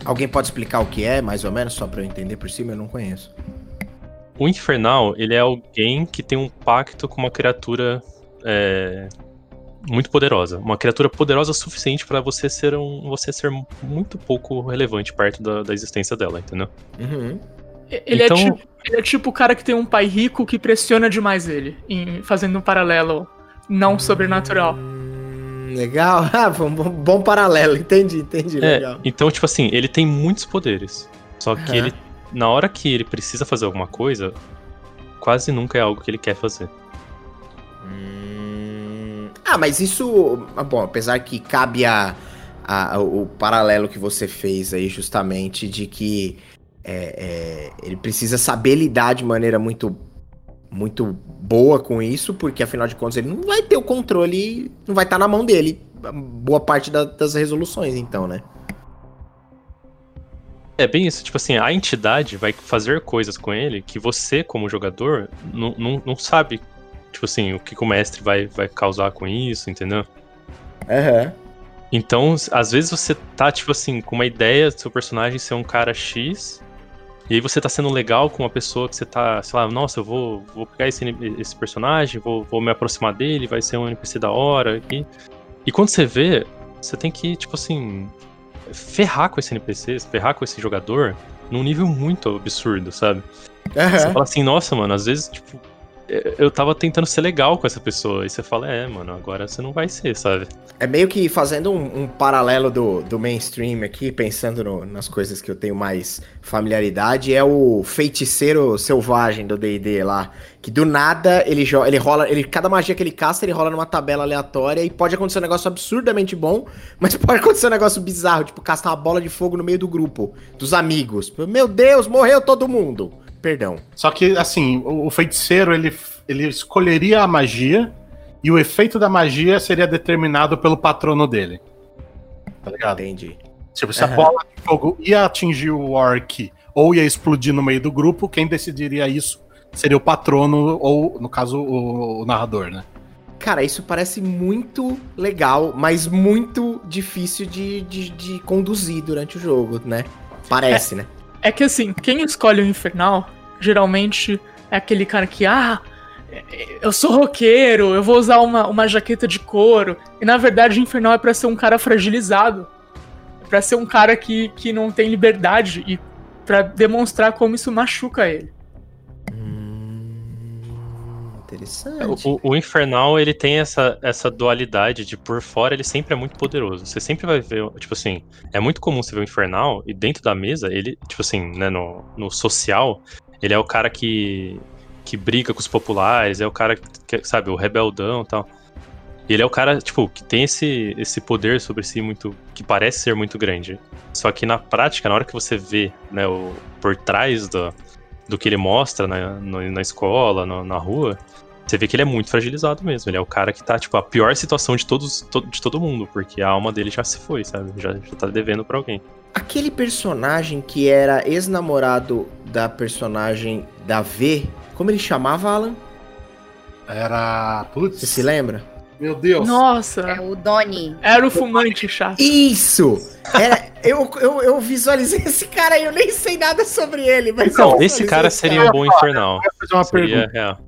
Alguém pode explicar o que é, mais ou menos, só pra eu entender por cima? Eu não conheço. O Infernal, ele é alguém que tem um pacto com uma criatura é, muito poderosa. Uma criatura poderosa o suficiente pra você ser um, você ser muito pouco relevante perto da, da existência dela, entendeu? Uhum. Ele, Então- é tipo, ele é tipo o cara que tem um pai rico que pressiona demais ele, em- fazendo um paralelo não sobrenatural. Legal. Ah, bom, bom paralelo. Entendi, entendi. É, Legal. então, tipo assim, ele tem muitos poderes. Só que Aham. ele, na hora que ele precisa fazer alguma coisa, quase nunca é algo que ele quer fazer. Hum, Ah, Ah, mas isso. ah, Bom, apesar que cabe a, a- o paralelo que você fez aí, justamente, de que é, é, ele precisa saber lidar de maneira muito, muito boa com isso, porque afinal de contas ele não vai ter o controle, não vai estar na mão dele boa parte da- das resoluções, então, né? É bem isso, tipo assim, a entidade vai fazer coisas com ele que você, como jogador, não, não, não sabe, tipo assim, o que, que o mestre vai, vai causar com isso, entendeu? Aham. Então, às vezes você tá, tipo assim, com uma ideia do seu personagem ser um cara X, e aí você tá sendo legal com uma pessoa que você tá, sei lá, nossa, eu vou, vou pegar esse, esse personagem, vou, vou me aproximar dele, vai ser um NPC da hora aqui. E quando você vê, você tem que, tipo assim, ferrar com esse NPC, ferrar com esse jogador num nível muito absurdo, sabe? Você Aham. fala assim, nossa, mano, às vezes, tipo, eu- tava tentando ser legal com essa pessoa. E você fala, é, mano, agora você não vai ser, sabe? É meio que fazendo um, um paralelo do, do mainstream aqui, pensando no- nas coisas que eu tenho mais familiaridade, é o feiticeiro selvagem do D&D lá, que do nada ele joga, ele rola, ele cada magia que ele casta, ele rola numa tabela aleatória e pode acontecer um negócio absurdamente bom, mas pode acontecer um negócio bizarro, tipo castar uma bola de fogo no meio do grupo, dos amigos. Meu Deus, morreu todo mundo. Perdão. Só que, assim, o, o feiticeiro, ele, ele escolheria a magia e o efeito da magia seria determinado pelo patrono dele. Tá ligado? Entendi. Tipo, se a Aham. bola de fogo ia atingir o orc ou ia explodir no meio do grupo, quem decidiria isso seria o patrono ou, no caso, o, o narrador, né? Cara, isso parece muito legal, mas muito difícil de, de, de conduzir durante o jogo, né? Parece, né? É que assim, quem escolhe o Infernal, geralmente é aquele cara que, ah, eu sou roqueiro, eu vou usar uma, uma jaqueta de couro. E na verdade o Infernal é pra ser um cara fragilizado. É pra ser um cara que, que não tem liberdade e pra demonstrar como isso machuca ele. Interessante. O, o Infernal, ele tem essa, essa dualidade de por fora ele sempre é muito poderoso. Você sempre vai ver, tipo assim, é muito comum você ver o Infernal e dentro da mesa, ele, tipo assim, né, no, no social, ele é o cara que, que briga com os populares, é o cara que, que, sabe, o rebeldão e tal. E ele é o cara, tipo, que tem esse, esse poder sobre si muito. que parece ser muito grande. Só que na prática, na hora que você vê, né, o, por trás do, do que ele mostra na, no- na escola, no- na rua, você vê que ele é muito fragilizado mesmo. Ele é o cara que tá, tipo, a pior situação de todos, to- de todo mundo, porque a alma dele já se foi, sabe? Já, já tá devendo pra alguém. Aquele personagem que era ex-namorado da personagem da V, como ele chamava, Alan? Era. Você Putz, se lembra? meu Deus. Nossa, É o Donnie. era o fumante chato. Isso! Era, eu, eu, eu visualizei esse cara aí, eu nem sei nada sobre ele, mas. Então, eu esse cara esse seria um bom infernal. Eu vou fazer uma Seria pergunta. real.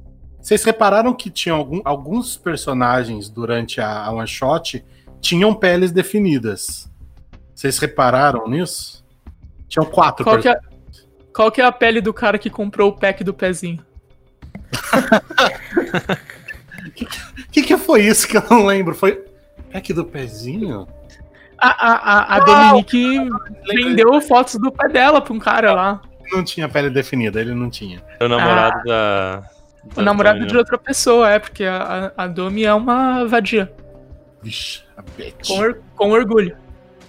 Vocês repararam que tinha algum- alguns personagens durante a, a one shot tinham peles definidas? Vocês repararam nisso? Tinham quatro Qual que, é, qual que é a pele do cara que comprou o pack do pezinho? O que, que foi isso que eu não lembro? Foi. Pack do pezinho? A, a, a, a Dominique vendeu fotos do pé dela pra um cara lá. Não tinha pele definida, ele não tinha. É o namorado da. O namorado de outra pessoa, é, porque a, a Domi é uma vadia. Vixe, a Betty. Com, or- com orgulho.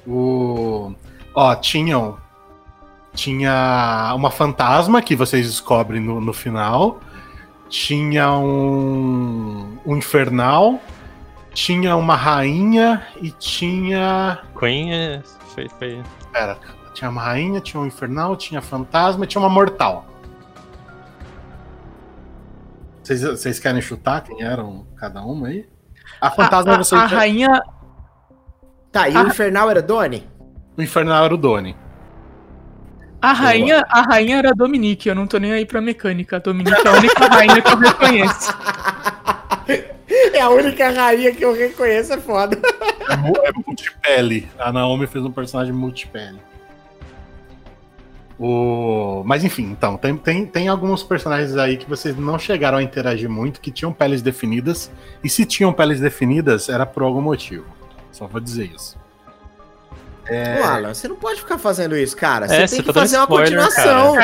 O... Ó, tinham. Tinha uma fantasma que vocês descobrem no, no final. Tinha um. Um infernal. Tinha uma rainha e tinha. Queen é. Foi, foi... Pera, tinha uma rainha, tinha um infernal, tinha fantasma e tinha uma mortal. Vocês, vocês querem chutar quem eram cada uma aí? A fantasma a, a, vocês a rainha. Tá, e Ah. o Infernal era Donnie? O infernal era o Doni. A rainha, a rainha era a Dominique, eu não tô nem aí pra mecânica. A Dominique é a única rainha que eu reconheço. É a única rainha que eu reconheço, é foda. É, é multipele. A Naomi fez um personagem multipele. O... Mas enfim, então, tem, tem, tem alguns personagens aí que vocês não chegaram a interagir muito, que tinham peles definidas, e se tinham peles definidas, era por algum motivo. Só vou dizer isso. Ô, Alan, você não pode ficar fazendo isso, cara. Você É, tem você que tá fazer uma spoiler, continuação.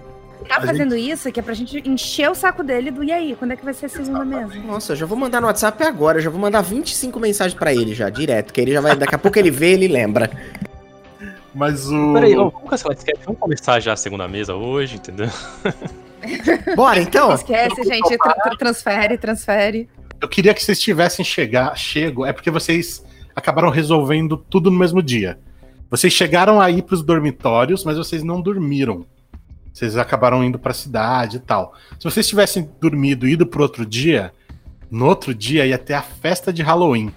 tá A fazendo isso que é pra gente encher o saco dele do e aí, quando é que vai ser a segunda mesa? Nossa, eu já vou mandar no WhatsApp agora, eu já vou mandar 25 mensagens pra ele já, direto, que ele já vai, daqui a pouco ele vê, ele lembra. Mas o. Peraí, vamos cancelar esse sketch? Vamos começar já a segunda mesa hoje, entendeu? Bora então? Esquece, gente, tra- tra- transfere, transfere. Eu queria que vocês tivessem chegar, chego, é porque vocês acabaram resolvendo tudo no mesmo dia. Vocês chegaram aí pros dormitórios, mas vocês não dormiram. Vocês acabaram indo pra cidade e tal. Se vocês tivessem dormido e ido pro outro dia, no outro dia ia ter a festa de Halloween.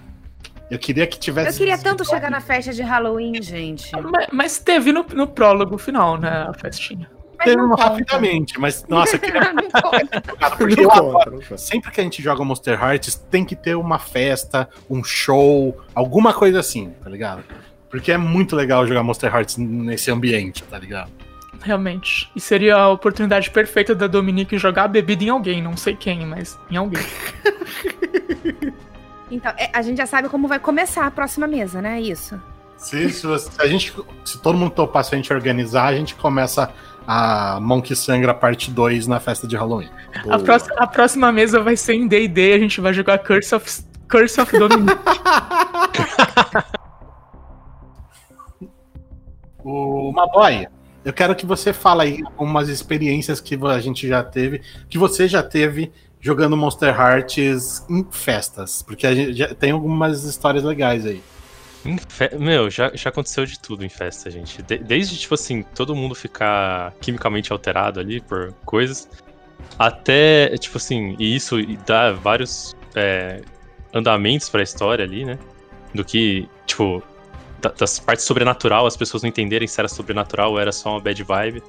Eu queria que tivesse. Eu queria tanto chegar na festa de Halloween, gente. Mas, mas teve no, no prólogo final, né? A festinha. Mas Teve não um conta. rapidamente, mas nossa, eu queria Não conta. porque Não eu conta, adoro. Sempre que a gente joga Monster Hearts, tem que ter uma festa, um show, alguma coisa assim, tá ligado? Porque é muito legal jogar Monster Hearts nesse ambiente, tá ligado? Realmente. E seria a oportunidade perfeita da Dominique jogar a bebida em alguém. Não sei quem, mas em alguém. Então, é, a gente já sabe como vai começar a próxima mesa, né? Isso. Se, se você- se a gente, se todo mundo topar, se a gente organizar, a gente começa a Monkey Sangra parte 2 na festa de Halloween. A, próxima, a próxima mesa vai ser em D&D. A gente vai jogar Curse of, Curse of Dominique. O Maboy, eu quero que você fale aí algumas experiências que a gente já teve, que você já teve jogando Monster Hearts em festas, porque a gente já tem algumas histórias legais aí. Meu, já, já aconteceu de tudo em festa, gente. De- desde, tipo assim, todo mundo ficar quimicamente alterado ali por coisas, até, tipo assim, e isso dá vários é, andamentos pra história ali, né? Do que, tipo, da- das partes sobrenatural, as pessoas não entenderem se era sobrenatural ou era só uma bad vibe.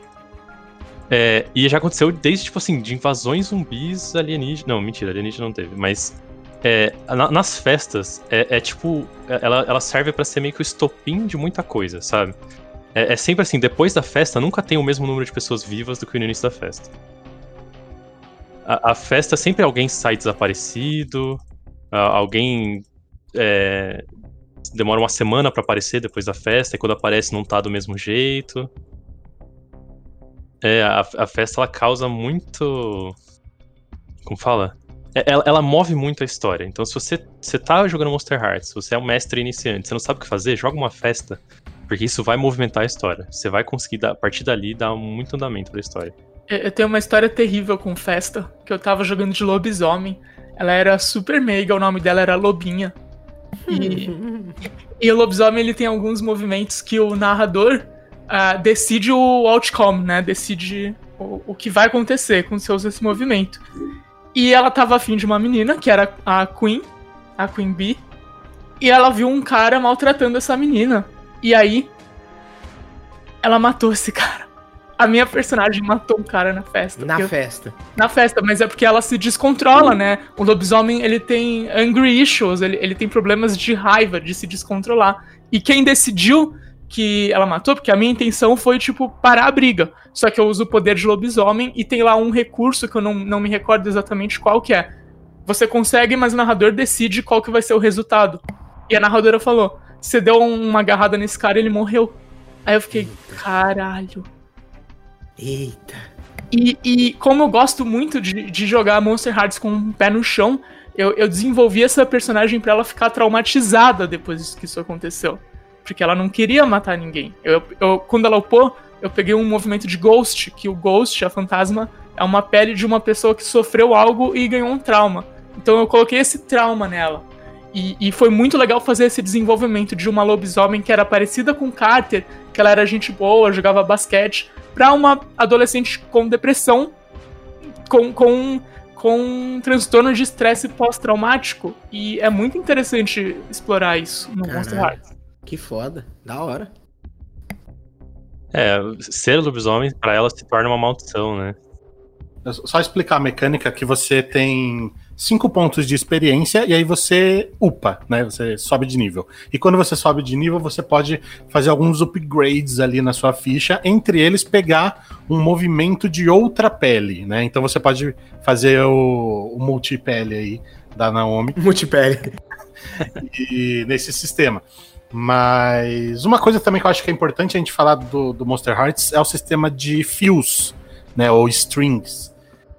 É, e já aconteceu desde, tipo assim, de invasões zumbis alienígenas. Não, mentira, alienígena não teve, mas é, na- nas festas, é, é tipo. é- Ela, ela serve pra ser meio que o estopim de muita coisa, sabe? É, é sempre assim, depois da festa, nunca tem o mesmo número de pessoas vivas do que no início da festa. A, a festa sempre alguém sai desaparecido, alguém é, demora uma semana pra aparecer depois da festa, e quando aparece não tá do mesmo jeito. É, a, a festa ela causa muito. Como fala? É, Ela, ela move muito a história. Então, se você, você tá jogando Monster Hearts, você é um mestre iniciante, você não sabe o que fazer, joga uma festa. Porque isso vai movimentar a história. Você vai conseguir, dar, a partir dali, dar muito andamento pra história. Eu tenho uma história terrível com festa, que eu tava jogando de lobisomem. Ela era super meiga, o nome dela era Lobinha. E, e o lobisomem ele tem alguns movimentos que o narrador ah, decide o outcome, né? Decide o, o que vai acontecer com seus esse movimento. E ela tava afim de uma menina, que era a Queen, a Queen Bee, e ela viu um cara maltratando essa menina. E aí, ela matou esse cara. A minha personagem matou um cara na festa. Na porque eu- festa. na festa, mas é porque ela se descontrola, né? O lobisomem, ele tem angry issues, ele, ele tem problemas de raiva, de se descontrolar. E quem decidiu que ela matou, porque a minha intenção foi, tipo, parar a briga. Só que eu uso o poder de lobisomem e tem lá um recurso que eu não, não me recordo exatamente qual que é. Você consegue, mas o narrador decide qual que vai ser o resultado. E a narradora falou, você deu uma agarrada nesse cara e ele morreu. Aí eu fiquei, caralho. Eita. E, e como eu gosto muito de, de jogar Monster Hearts com um pé no chão, eu, eu desenvolvi essa personagem pra ela ficar traumatizada depois que isso aconteceu. Porque ela não queria matar ninguém. Eu, eu- quando ela upou, eu peguei um movimento de Ghost, que o Ghost, a fantasma, é uma pele de uma pessoa que sofreu algo e ganhou um trauma. Então eu coloquei esse trauma nela. E, e foi muito legal fazer esse desenvolvimento de uma lobisomem que era parecida com Carter, que ela era gente boa, jogava basquete, pra uma adolescente com depressão, com, com, com um transtorno de estresse pós-traumático. E é muito interessante explorar isso no Monster Caralho. Hearts. Que foda. Da hora. É, ser lobisomem, pra ela, se torna uma maldição, né? É Só explicar a mecânica que você tem cinco pontos de experiência e aí você upa, né? Você sobe de nível. E quando você sobe de nível, você pode fazer alguns upgrades ali na sua ficha, entre eles pegar um movimento de outra pele, né? Então você pode fazer o, o multipele aí da Naomi Multipele. e nesse sistema. Mas uma coisa também que eu acho que é importante a gente falar do, do Monster Hearts é o sistema de fios. né? Ou strings,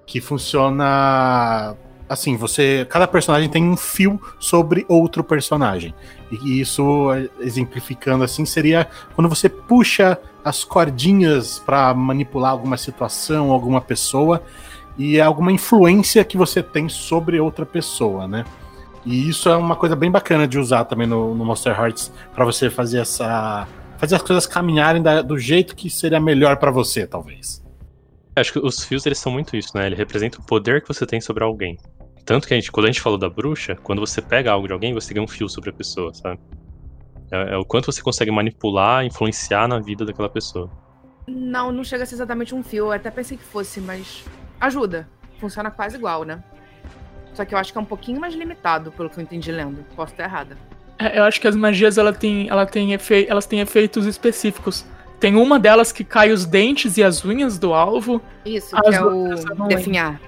que funciona assim, você. Cada personagem tem um fio sobre outro personagem. E isso, exemplificando assim, seria quando você puxa as cordinhas para manipular alguma situação, alguma pessoa, e é alguma influência que você tem sobre outra pessoa, né? E isso é uma coisa bem bacana de usar também no, no Monster Hearts para você fazer essa fazer as coisas caminharem da, do jeito que seria melhor para você, talvez. Acho que os fios eles são muito isso, né? Ele representa o poder que você tem sobre alguém. Tanto que a gente, quando a gente falou da bruxa, quando você pega algo de alguém, você ganha um fio sobre a pessoa, sabe? É, é o quanto você consegue manipular, influenciar na vida daquela pessoa. Não, não chega a ser exatamente um fio. Eu até pensei que fosse, mas ajuda. Funciona quase igual, né? Só que eu acho que é um pouquinho mais limitado, pelo que eu entendi lendo. Posso estar errada. É, eu acho que as magias ela tem, ela tem efe, elas têm efeitos específicos. Tem uma delas que cai os dentes e as unhas do alvo. Isso, que é o definhar.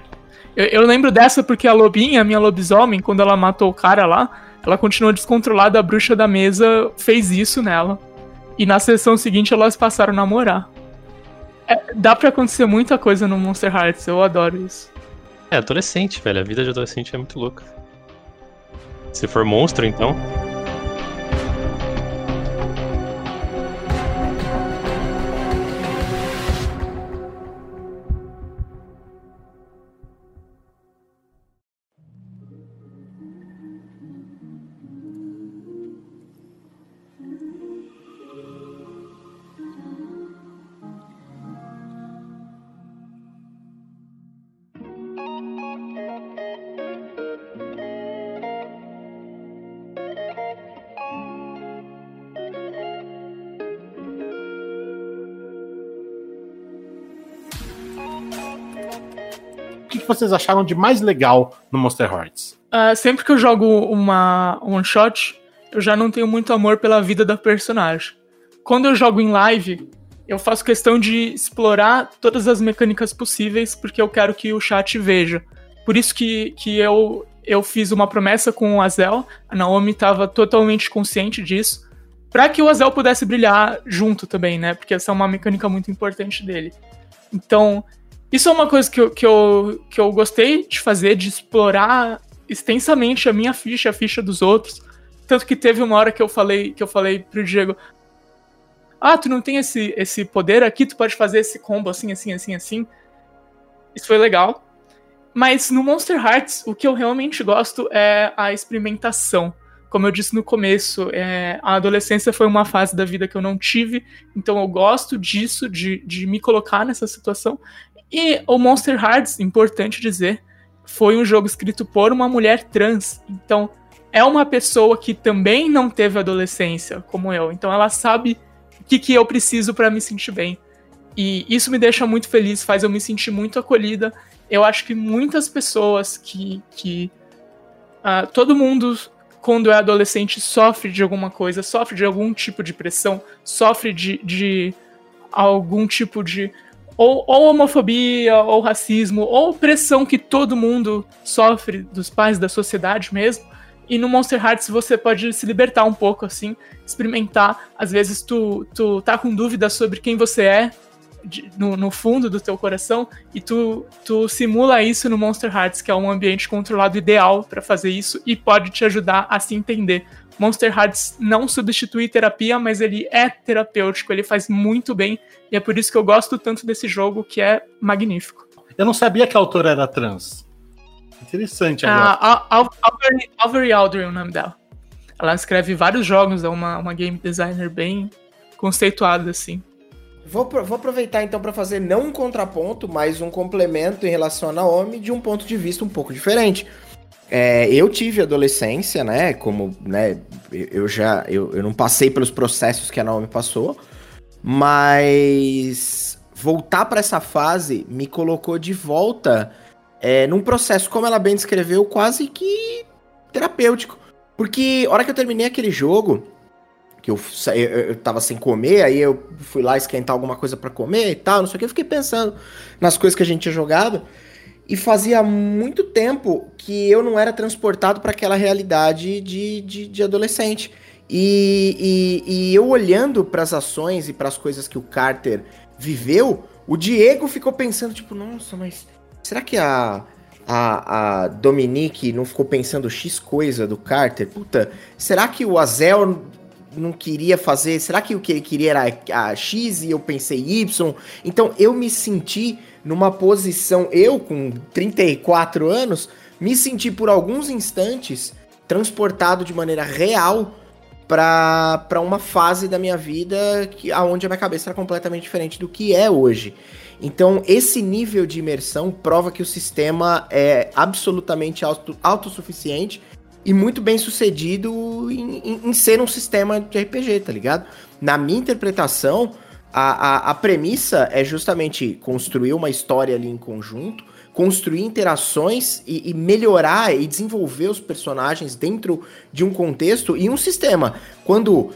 Eu, eu, lembro dessa porque a lobinha, a minha lobisomem, quando ela matou o cara lá, ela continuou descontrolada, a bruxa da mesa fez isso nela. E na sessão seguinte elas passaram a namorar. É, dá pra acontecer muita coisa no Monster Hearts, eu adoro isso. É, adolescente, velho. A vida de adolescente é muito louca. Se for monstro, então. Vocês acharam de mais legal no Monster Hearts? Uh, sempre que eu jogo uma one shot, eu já não tenho muito amor pela vida da personagem. Quando eu jogo em live, eu faço questão de explorar todas as mecânicas possíveis, porque eu quero que o chat veja. Por isso que, que eu, eu fiz uma promessa com o Azel, a Naomi estava totalmente consciente disso, para que o Azel pudesse brilhar junto também, né? Porque essa é uma mecânica muito importante dele. Então, isso é uma coisa que eu, que, eu, que eu gostei de fazer, de explorar extensamente a minha ficha, a ficha dos outros. Tanto que teve uma hora que eu falei, que eu falei pro Diego: Ah, tu não tem esse, esse poder aqui, tu pode fazer esse combo assim, assim, assim, assim. Isso foi legal. Mas no Monster Hearts, o que eu realmente gosto é a experimentação. Como eu disse no começo, é, a adolescência foi uma fase da vida que eu não tive, então eu gosto disso, de, de me colocar nessa situação. E o Monster Hearts, importante dizer, foi um jogo escrito por uma mulher trans. Então, é uma pessoa que também não teve adolescência, como eu. Então, ela sabe o que, que eu preciso para me sentir bem. E isso me deixa muito feliz, faz eu me sentir muito acolhida. Eu acho que muitas pessoas que. que uh, todo mundo, quando é adolescente, sofre de alguma coisa, sofre de algum tipo de pressão, sofre de, de algum tipo de ou, ou homofobia, ou racismo, ou pressão que todo mundo sofre dos pais da sociedade mesmo. E no Monster Hearts você pode se libertar um pouco, assim, experimentar. Às vezes tu, tu tá com dúvidas sobre quem você é de, no, no, fundo do teu coração e tu, tu simula isso no Monster Hearts, que é um ambiente controlado ideal para fazer isso e pode te ajudar a se entender. Monster Hearts não substitui terapia, mas ele é terapêutico, ele faz muito bem, e é por isso que eu gosto tanto desse jogo, que é magnífico. Eu não sabia que a autora era trans. Interessante agora. Ah, Alvery Aldrin é o nome dela. Ela escreve vários jogos, é uma, uma game designer bem conceituada, assim. Vou, vou aproveitar então para fazer não um contraponto, mas um complemento em relação a Naomi de um ponto de vista um pouco diferente. É, eu tive adolescência, né? Como, né? Eu já. Eu, eu não passei pelos processos que a Naomi passou, mas voltar para essa fase me colocou de volta é, num processo, como ela bem descreveu, quase que terapêutico. Porque a hora que eu terminei aquele jogo, que eu, eu, eu tava sem comer, aí eu fui lá esquentar alguma coisa para comer e tal, não sei o que, eu fiquei pensando nas coisas que a gente tinha jogado. E fazia muito tempo que eu não era transportado para aquela realidade de, de, de adolescente. E, e, e, eu olhando para as ações e para as coisas que o Carter viveu, O Diego ficou pensando, tipo, nossa, mas será que a, a, a Dominique não ficou pensando X coisa do Carter? Puta, será que o Azel não queria fazer? Será que o que ele queria era a X e eu pensei Y? Então eu me senti numa posição, eu com 34 anos, me senti por alguns instantes transportado de maneira real para uma fase da minha vida que aonde a minha cabeça era completamente diferente do que é hoje. Então, esse nível de imersão prova que o sistema é absolutamente auto, autossuficiente e muito bem sucedido em, em, em, ser um sistema de RPG, tá ligado? Na minha interpretação, a, a, a premissa é justamente construir uma história ali em conjunto, construir interações e, e, melhorar e desenvolver os personagens dentro de um contexto e um sistema. Quando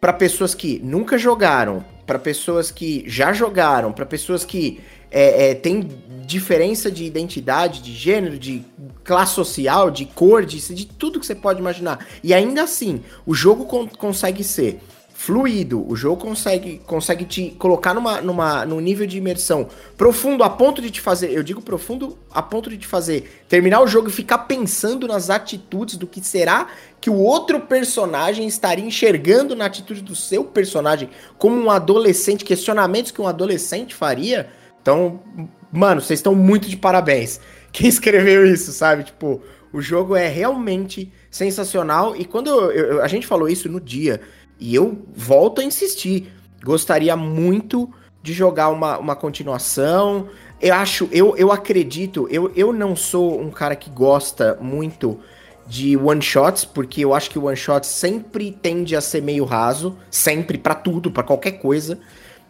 para pessoas que nunca jogaram, para pessoas que já jogaram, para pessoas que é, é, têm diferença de identidade, de gênero, de classe social, de cor, de, de tudo que você pode imaginar. E ainda assim, o jogo con consegue ser fluido, o jogo consegue, consegue te colocar numa, numa, num nível de imersão profundo a ponto de te fazer, eu digo profundo a ponto de te fazer terminar o jogo e ficar pensando nas atitudes do que será que o outro personagem estaria enxergando na atitude do seu personagem como um adolescente, questionamentos que um adolescente faria. Então, mano, vocês estão muito de parabéns. Quem escreveu isso, sabe? Tipo, o jogo é realmente sensacional e quando eu, eu, a gente falou isso no dia e eu volto a insistir. Gostaria muito de jogar uma, uma continuação. Eu acho, eu, eu acredito, eu, eu não sou um cara que gosta muito de one shots, porque eu acho que o one shot sempre tende a ser meio raso, sempre para tudo, para qualquer coisa.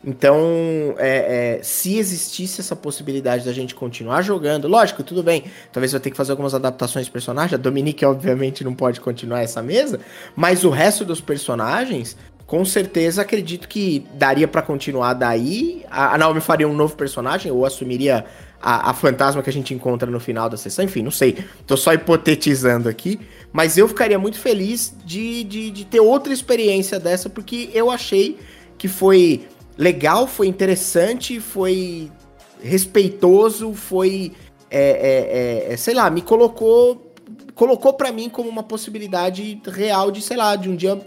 Então, é, é, se existisse essa possibilidade da gente continuar jogando, lógico, tudo bem. Talvez eu tenha que fazer algumas adaptações de personagem. A Dominique, obviamente, não pode continuar essa mesa, mas o resto dos personagens, com certeza, acredito que daria para continuar daí. A, Naomi faria um novo personagem ou assumiria a, a, fantasma que a gente encontra no final da sessão. Enfim, não sei. Tô só hipotetizando aqui. Mas eu ficaria muito feliz de, de, de ter outra experiência dessa, porque eu achei que foi legal, foi interessante, foi respeitoso, foi. É, é, é, sei lá, me colocou. Colocou para mim como uma possibilidade real de, sei lá, de um dia.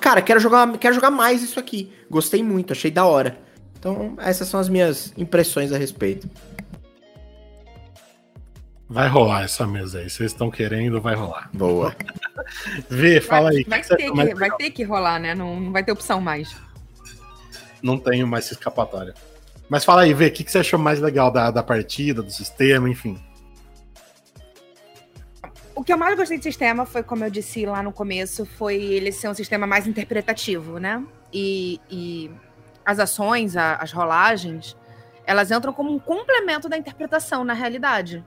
Cara, quero jogar, quero jogar mais isso aqui. Gostei muito, achei da hora. Então, essas são as minhas impressões a respeito. Vai rolar essa mesa aí. Vocês estão querendo, vai rolar. Boa. Vê, fala vai, aí. Vai, ter que, vai ter que rolar, né? Não, não vai ter opção mais não tenho mais escapatória. Mas fala aí, Vê, o que, que você achou mais legal da, da partida, do sistema, enfim. O que eu mais gostei do sistema foi, como eu disse lá no começo, foi ele ser um sistema mais interpretativo, né? E, e as ações, a, as rolagens, elas entram como um complemento da interpretação na realidade.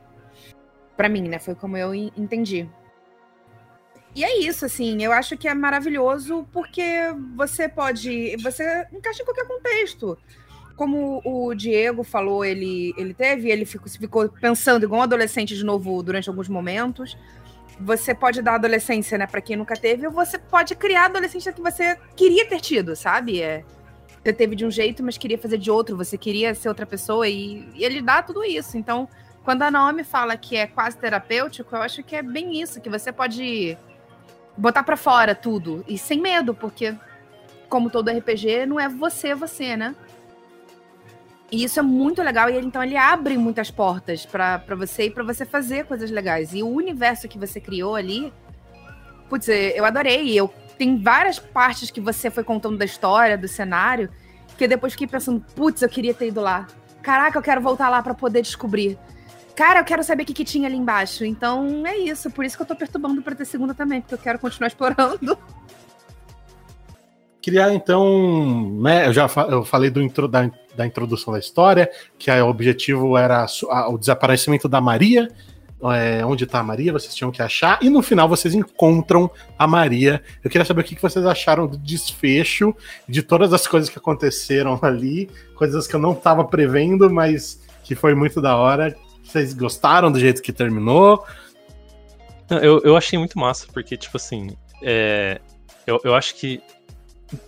Para mim, né? Foi como eu entendi. E é isso, assim, eu acho que é maravilhoso porque você pode. Você encaixa em qualquer contexto. Como o Diego falou, ele, ele teve, ele ficou, ficou pensando igual um adolescente de novo durante alguns momentos. Você pode dar adolescência, né, para quem nunca teve, ou você pode criar adolescência que você queria ter tido, sabe? É, você teve de um jeito, mas queria fazer de outro, você queria ser outra pessoa, e, e ele dá tudo isso. Então, quando a Naomi fala que é quase terapêutico, eu acho que é bem isso, que você pode botar para fora tudo. E sem medo, porque, como todo RPG, não é você, você, né? E isso é muito legal. E ele, então ele abre muitas portas para você e para você fazer coisas legais. E o universo que você criou ali, putz, eu adorei. Eu tem várias partes que você foi contando da história, do cenário, que eu depois fiquei pensando, putz, eu queria ter ido lá. Caraca, eu quero voltar lá para poder descobrir. Cara, eu quero saber o que, que tinha ali embaixo. Então é isso. Por isso que eu tô perturbando pra ter segunda também, porque eu quero continuar explorando. Queria então, né, eu já eu falei do intro, da, da introdução da história, que o objetivo era a, o desaparecimento da Maria, é, onde está a Maria, vocês tinham que achar, e no final vocês encontram a Maria. Eu queria saber o que vocês acharam do desfecho, de todas as coisas que aconteceram ali, coisas que eu não estava prevendo, mas que foi muito da hora. Vocês gostaram do jeito que terminou? Eu, eu achei muito massa, porque, tipo assim, é, eu, eu acho que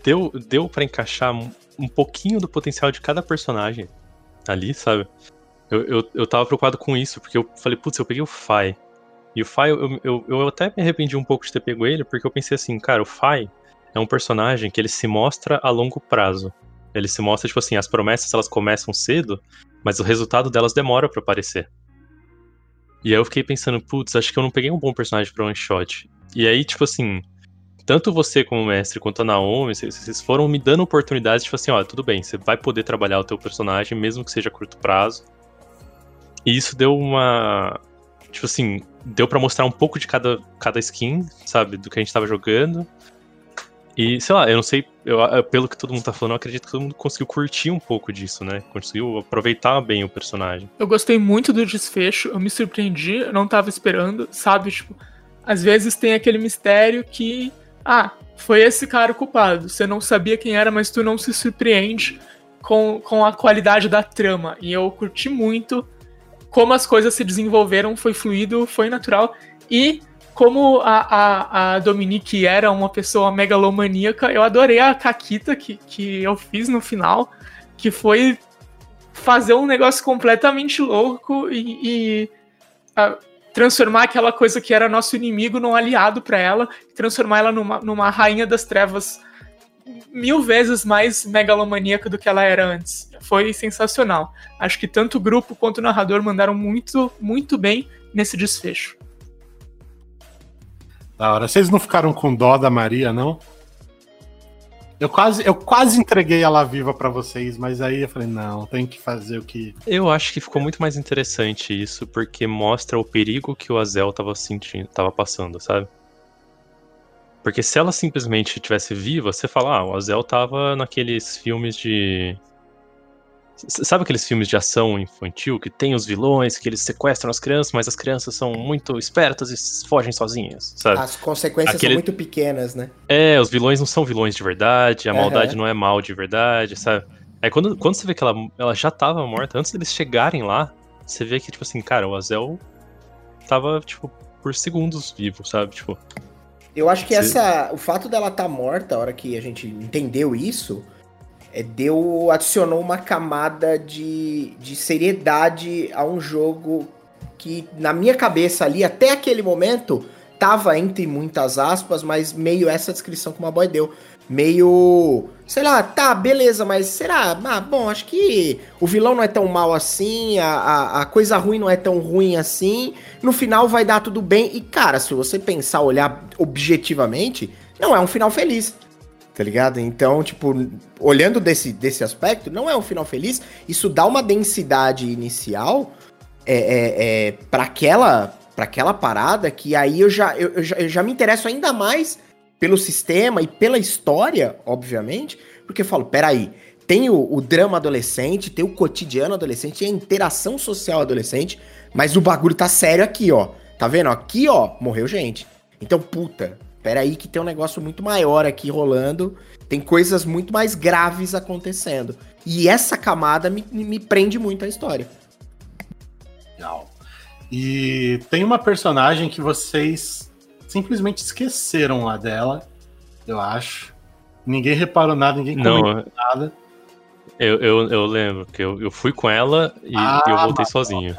deu, deu para encaixar um pouquinho do potencial de cada personagem ali, sabe? Eu, eu, eu tava preocupado com isso, porque eu falei, putz, eu peguei o Fai. E o Fai, eu, eu, eu até me arrependi um pouco de ter pego ele, porque eu pensei assim, cara, o Fai é um personagem que ele se mostra a longo prazo. Ele se mostra, tipo assim, as promessas elas começam cedo, mas o resultado delas demora para aparecer. E aí eu fiquei pensando, putz, acho que eu não peguei um bom personagem pra one shot. E aí, tipo assim, tanto você como mestre quanto a Naomi, vocês foram me dando oportunidades, tipo assim, ó, tudo bem, você vai poder trabalhar o teu personagem, mesmo que seja a curto prazo. E isso deu uma. Tipo assim, deu para mostrar um pouco de cada, cada skin, sabe, do que a gente tava jogando. E, sei lá, eu não sei, eu, pelo que todo mundo tá falando, eu acredito que todo mundo conseguiu curtir um pouco disso, né? Conseguiu aproveitar bem o personagem. Eu gostei muito do desfecho, eu me surpreendi, eu não tava esperando, sabe? Tipo, às vezes tem aquele mistério que, ah, foi esse cara o culpado. Você não sabia quem era, mas tu não se surpreende com, com a qualidade da trama. E eu curti muito como as coisas se desenvolveram, foi fluido, foi natural. E como a, a, a, Dominique era uma pessoa megalomaníaca, eu adorei a caquita que, que eu fiz no final, que foi fazer um negócio completamente louco e, e a, transformar aquela coisa que era nosso inimigo num aliado para ela, transformar ela numa, numa rainha das trevas mil vezes mais megalomaníaca do que ela era antes. Foi sensacional. Acho que tanto o grupo quanto o narrador mandaram muito, muito bem nesse desfecho. Da hora. Vocês não ficaram com dó da Maria, não? Eu quase, eu quase entreguei ela viva para vocês, mas aí eu falei, não, tem que fazer o que. Eu acho que ficou muito mais interessante isso, porque mostra o perigo que o Azel tava sentindo, tava passando, sabe? Porque se ela simplesmente tivesse viva, você fala, ah, o Azel tava naqueles filmes de Sabe aqueles filmes de ação infantil que tem os vilões, que eles sequestram as crianças, mas as crianças são muito espertas e fogem sozinhas, sabe? As consequências Aquele... são muito pequenas, né? É, os vilões não são vilões de verdade, a uhum. maldade não é mal de verdade, sabe? Aí quando, quando você vê que ela, ela já tava morta, antes deles chegarem lá, você vê que, tipo assim, cara, o Azel tava, tipo, por segundos vivo, sabe? Tipo. Eu acho que você... essa. O fato dela estar tá morta, a hora que a gente entendeu isso deu adicionou uma camada de, de seriedade a um jogo que na minha cabeça ali até aquele momento tava entre muitas aspas, mas meio essa descrição que uma boy deu, meio, sei lá, tá, beleza, mas será? Ah, bom, acho que o vilão não é tão mal assim, a, a, a coisa ruim não é tão ruim assim, no final vai dar tudo bem, e cara, se você pensar, olhar objetivamente, não é um final feliz tá ligado? Então, tipo, olhando desse, desse aspecto, não é um final feliz. Isso dá uma densidade inicial é, é, é para aquela, pra aquela parada que aí eu já, eu, eu, já, eu já me interesso ainda mais pelo sistema e pela história, obviamente, porque eu falo, peraí, tem o, o, drama adolescente, tem o cotidiano adolescente, tem a interação social adolescente, mas o bagulho tá sério aqui, ó. Tá vendo? Aqui, ó, morreu gente. Então, puta, Espera aí que tem um negócio muito maior aqui rolando, tem coisas muito mais graves acontecendo. E essa camada me, me prende muito à história. Legal. E tem uma personagem que vocês simplesmente esqueceram lá dela, eu acho. Ninguém reparou nada, ninguém comentou Não, nada. Eu, eu, eu lembro que eu, eu fui com ela e ah, eu voltei sozinho.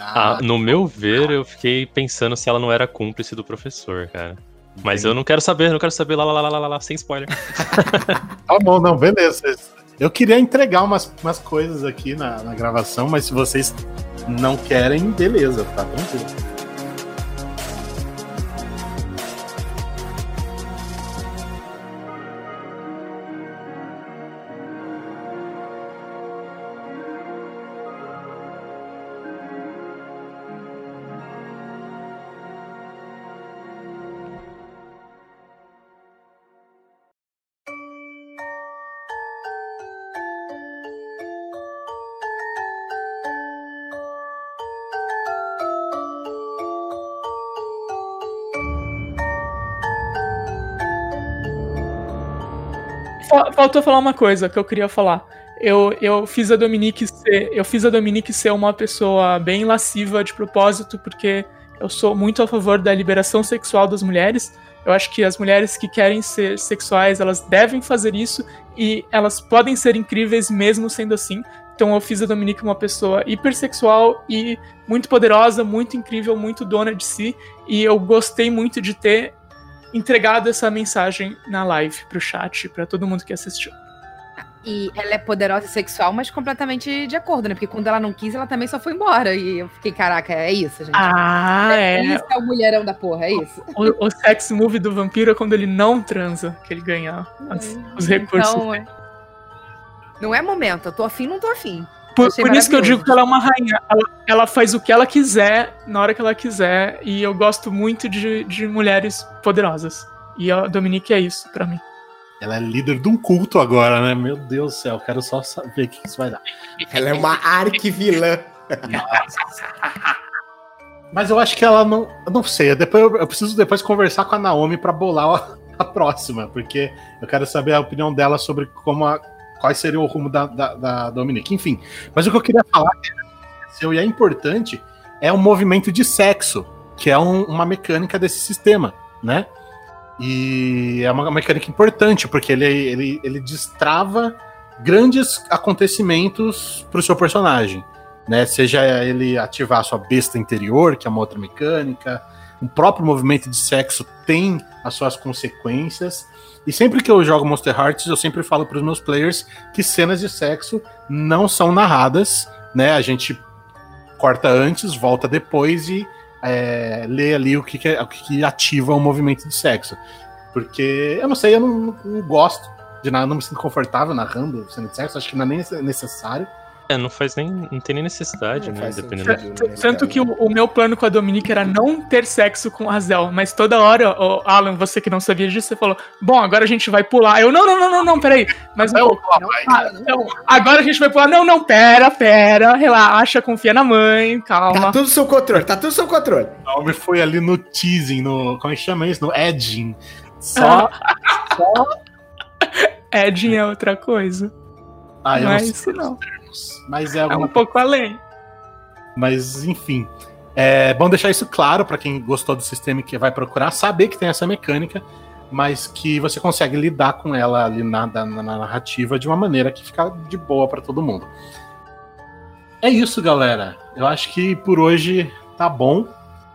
Ah, no meu ver, eu fiquei pensando se ela não era cúmplice do professor, cara. Mas eu não quero saber, não quero saber lá, lá, lá, lá, lá, sem spoiler. tá bom, não, beleza. Eu queria entregar umas, umas coisas aqui na, na gravação, mas se vocês não querem, beleza, tá tranquilo. Faltou falar uma coisa que eu queria falar. Eu, eu fiz a Dominique ser, eu fiz a Dominique ser uma pessoa bem lasciva de propósito, porque eu sou muito a favor da liberação sexual das mulheres. Eu acho que as mulheres que querem ser sexuais, elas devem fazer isso e elas podem ser incríveis mesmo sendo assim. Então eu fiz a Dominique uma pessoa hipersexual e muito poderosa, muito incrível, muito dona de si. E eu gostei muito de ter entregado essa mensagem na live pro chat, para todo mundo que assistiu. E ela é poderosa e sexual, mas completamente de acordo, né? Porque quando ela não quis, ela também só foi embora. E eu fiquei, caraca, é isso, gente. Ah, é. é. Isso é o mulherão da porra, é isso. O, o sex move do vampiro é quando ele não transa, que ele ganha as, os recursos. Então, é. não é momento, eu tô afim, não tô afim. Por, por isso que eu digo que ela é uma rainha. Ela, ela, faz o que ela quiser, na hora que ela quiser. E eu gosto muito de, de mulheres poderosas. E a Dominique é isso para mim. Ela é líder de um culto agora, né? Meu Deus do céu, quero só saber o que isso vai dar. Ela é uma arquivilã. Mas eu acho que ela não. Eu não sei. Depois eu, eu preciso depois conversar com a Naomi para bolar a, a, próxima, porque eu quero saber a opinião dela sobre como a, quais seria o rumo da, da, da Dominique. Enfim. Mas o que eu queria falar que e é importante é o movimento de sexo, que é um, uma mecânica desse sistema, né? E é uma mecânica importante, porque ele, ele, ele destrava grandes acontecimentos para o seu personagem. Né? Seja ele ativar a sua besta interior, que é uma outra mecânica, o próprio movimento de sexo tem as suas consequências. E sempre que eu jogo Monster Hearts, eu sempre falo para os meus players que cenas de sexo não são narradas, né? A gente corta antes, volta depois e é, ler ali o que, que, é, o que ativa o movimento de sexo. Porque eu não sei, eu não, não gosto de nada, não me sinto confortável narrando cena de sexo, acho que não é nem necessário. É, não faz nem. Não tem nem necessidade, não né? Dependendo sentido, né, Tanto que o, o, meu plano com a Dominique era não ter sexo com a Zel, mas toda hora, oh, Alan, você que não sabia disso, você falou: Bom, agora a gente vai pular. Eu, não, não, não, não, não, peraí. Mas um pouco. Ah, não, agora a gente vai pular. Não, não, pera, pera, relaxa, confia na mãe, calma. Tá tudo sob controle, tá tudo sob controle. O homem foi ali no teasing, no. Como é que chama isso? No edging. Só. só... Edging é outra coisa. Ah, eu não, é isso não. Mas é, é um pouco além. Mas, enfim. É bom deixar isso claro para quem gostou do sistema e que vai procurar, saber que tem essa mecânica, mas que você consegue lidar com ela ali na, na, na narrativa de uma maneira que fica de boa para todo mundo. É isso, galera. Eu acho que por hoje tá bom.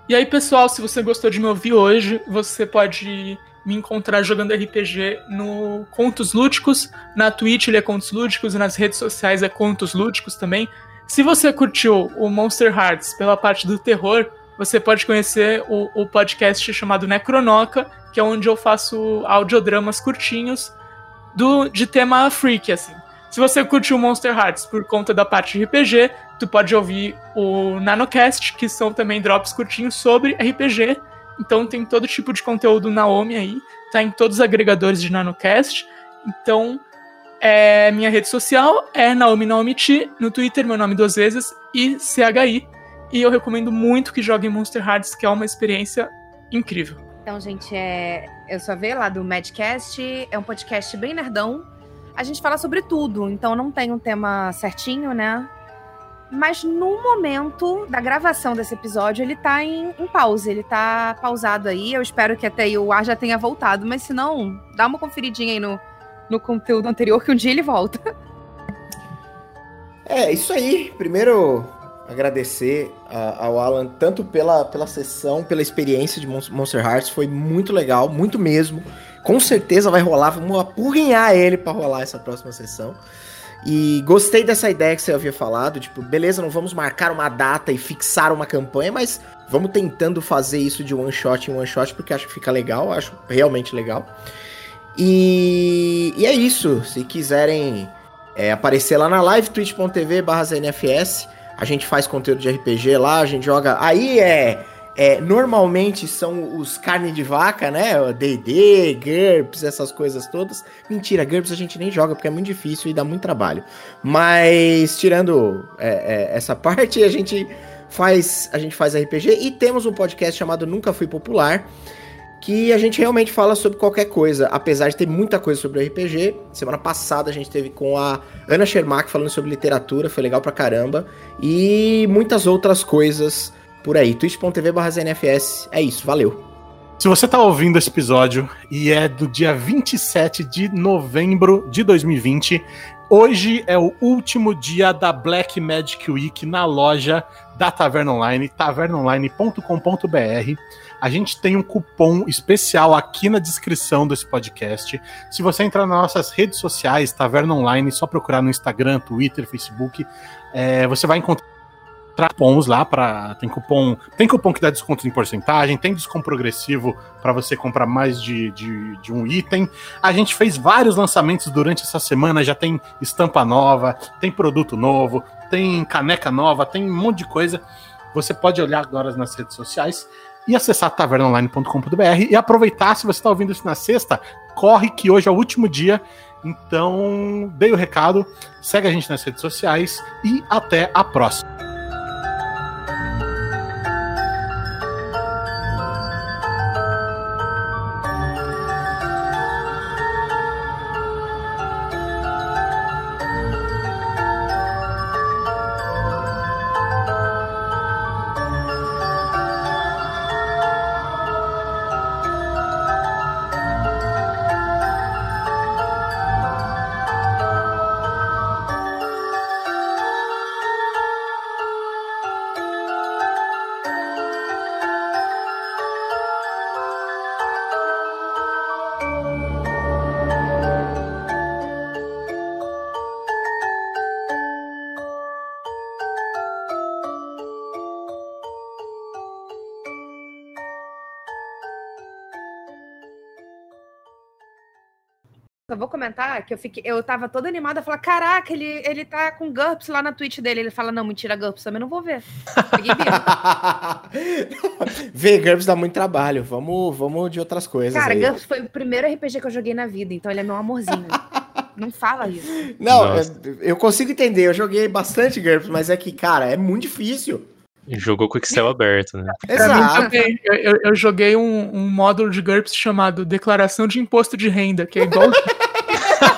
E aí, pessoal, se você gostou de me ouvir hoje, você pode me encontrar jogando RPG no Contos Lúdicos. Na Twitch ele é Contos Lúdicos nas redes sociais é Contos Lúdicos também. Se você curtiu o Monster Hearts pela parte do terror, você pode conhecer o, o podcast chamado Necronoca, que é onde eu faço audiodramas curtinhos do, de tema freak, assim. Se você curtiu Monster Hearts por conta da parte de RPG, tu pode ouvir o Nanocast, que são também drops curtinhos sobre RPG. Então tem todo tipo de conteúdo Naomi aí, tá em todos os agregadores de NanoCast. Então, é, minha rede social é Naomi Naomi no Twitter, meu nome duas vezes, e CHI. E eu recomendo muito que joguem Monster Hearts, que é uma experiência incrível. Então, gente, é... eu só vi lá do Madcast, é um podcast bem nerdão. A gente fala sobre tudo, então não tem um tema certinho, né? Mas no momento da gravação desse episódio, ele tá em, em pause, ele tá pausado aí. Eu espero que até o ar já tenha voltado, mas se não, dá uma conferidinha aí no, no conteúdo anterior que um dia ele volta. É, isso aí. Primeiro, agradecer ao Alan tanto pela, pela sessão, pela experiência de Monster Hearts. Foi muito legal, muito mesmo. Com certeza vai rolar, vamos apurrinhar ele para rolar essa próxima sessão. E gostei dessa ideia que você havia falado, tipo, beleza, não vamos marcar uma data e fixar uma campanha, mas vamos tentando fazer isso de one shot em one shot, porque acho que fica legal, acho realmente legal. E, e é isso, se quiserem é, aparecer lá na live, twitch.tv barra ZNFS, a gente faz conteúdo de RPG lá, a gente joga. Aí é é, normalmente são os carne de vaca, né? D&D, GURPS, essas coisas todas. Mentira, GURPS a gente nem joga porque é muito difícil e dá muito trabalho. Mas tirando é, é, essa parte, a gente faz a gente faz RPG e temos um podcast chamado Nunca Fui Popular que a gente realmente fala sobre qualquer coisa, apesar de ter muita coisa sobre RPG. Semana passada a gente teve com a Ana Shermack falando sobre literatura, foi legal pra caramba, e muitas outras coisas por aí. twitch.tv ZNFS. É isso, valeu. Se você está ouvindo esse episódio e é do dia 27 de novembro de 2020, Hoje é o último dia da Black Magic Week na loja da Taverna Online, tavernaonline.com.br. A gente tem um cupom especial aqui na descrição desse podcast. Se você entrar nas nossas redes sociais, Taverna Online, só procurar no Instagram, Twitter, Facebook, é, você vai encontrar cupons lá para tem cupom tem cupom que dá desconto em porcentagem tem desconto progressivo para você comprar mais de, de, de, um item a gente fez vários lançamentos durante essa semana já tem estampa nova tem produto novo tem caneca nova tem um monte de coisa você pode olhar agora nas redes sociais e acessar tavernaonline.com.br e aproveitar, se você está ouvindo isso na sexta, corre que hoje é o último dia. Então, dei o recado, segue a gente nas redes sociais e até a próxima. Que eu fiquei, eu tava toda animada a falar: caraca, ele, ele tá com GURPS lá na Twitch dele. Ele fala: não, mentira, GURPS também não vou ver. ver GURPS dá muito trabalho. Vamos, vamos de outras coisas. Cara, aí. GURPS foi o primeiro RPG que eu joguei na vida, então ele é meu amorzinho. não fala isso. Não, Nossa. eu consigo entender. Eu joguei bastante GURPS, mas é que, cara, é muito difícil. Jogou com o Excel aberto, né? Exato. Eu, eu, eu, joguei um, um módulo de GURPS chamado Declaração de Imposto de Renda, que é igual.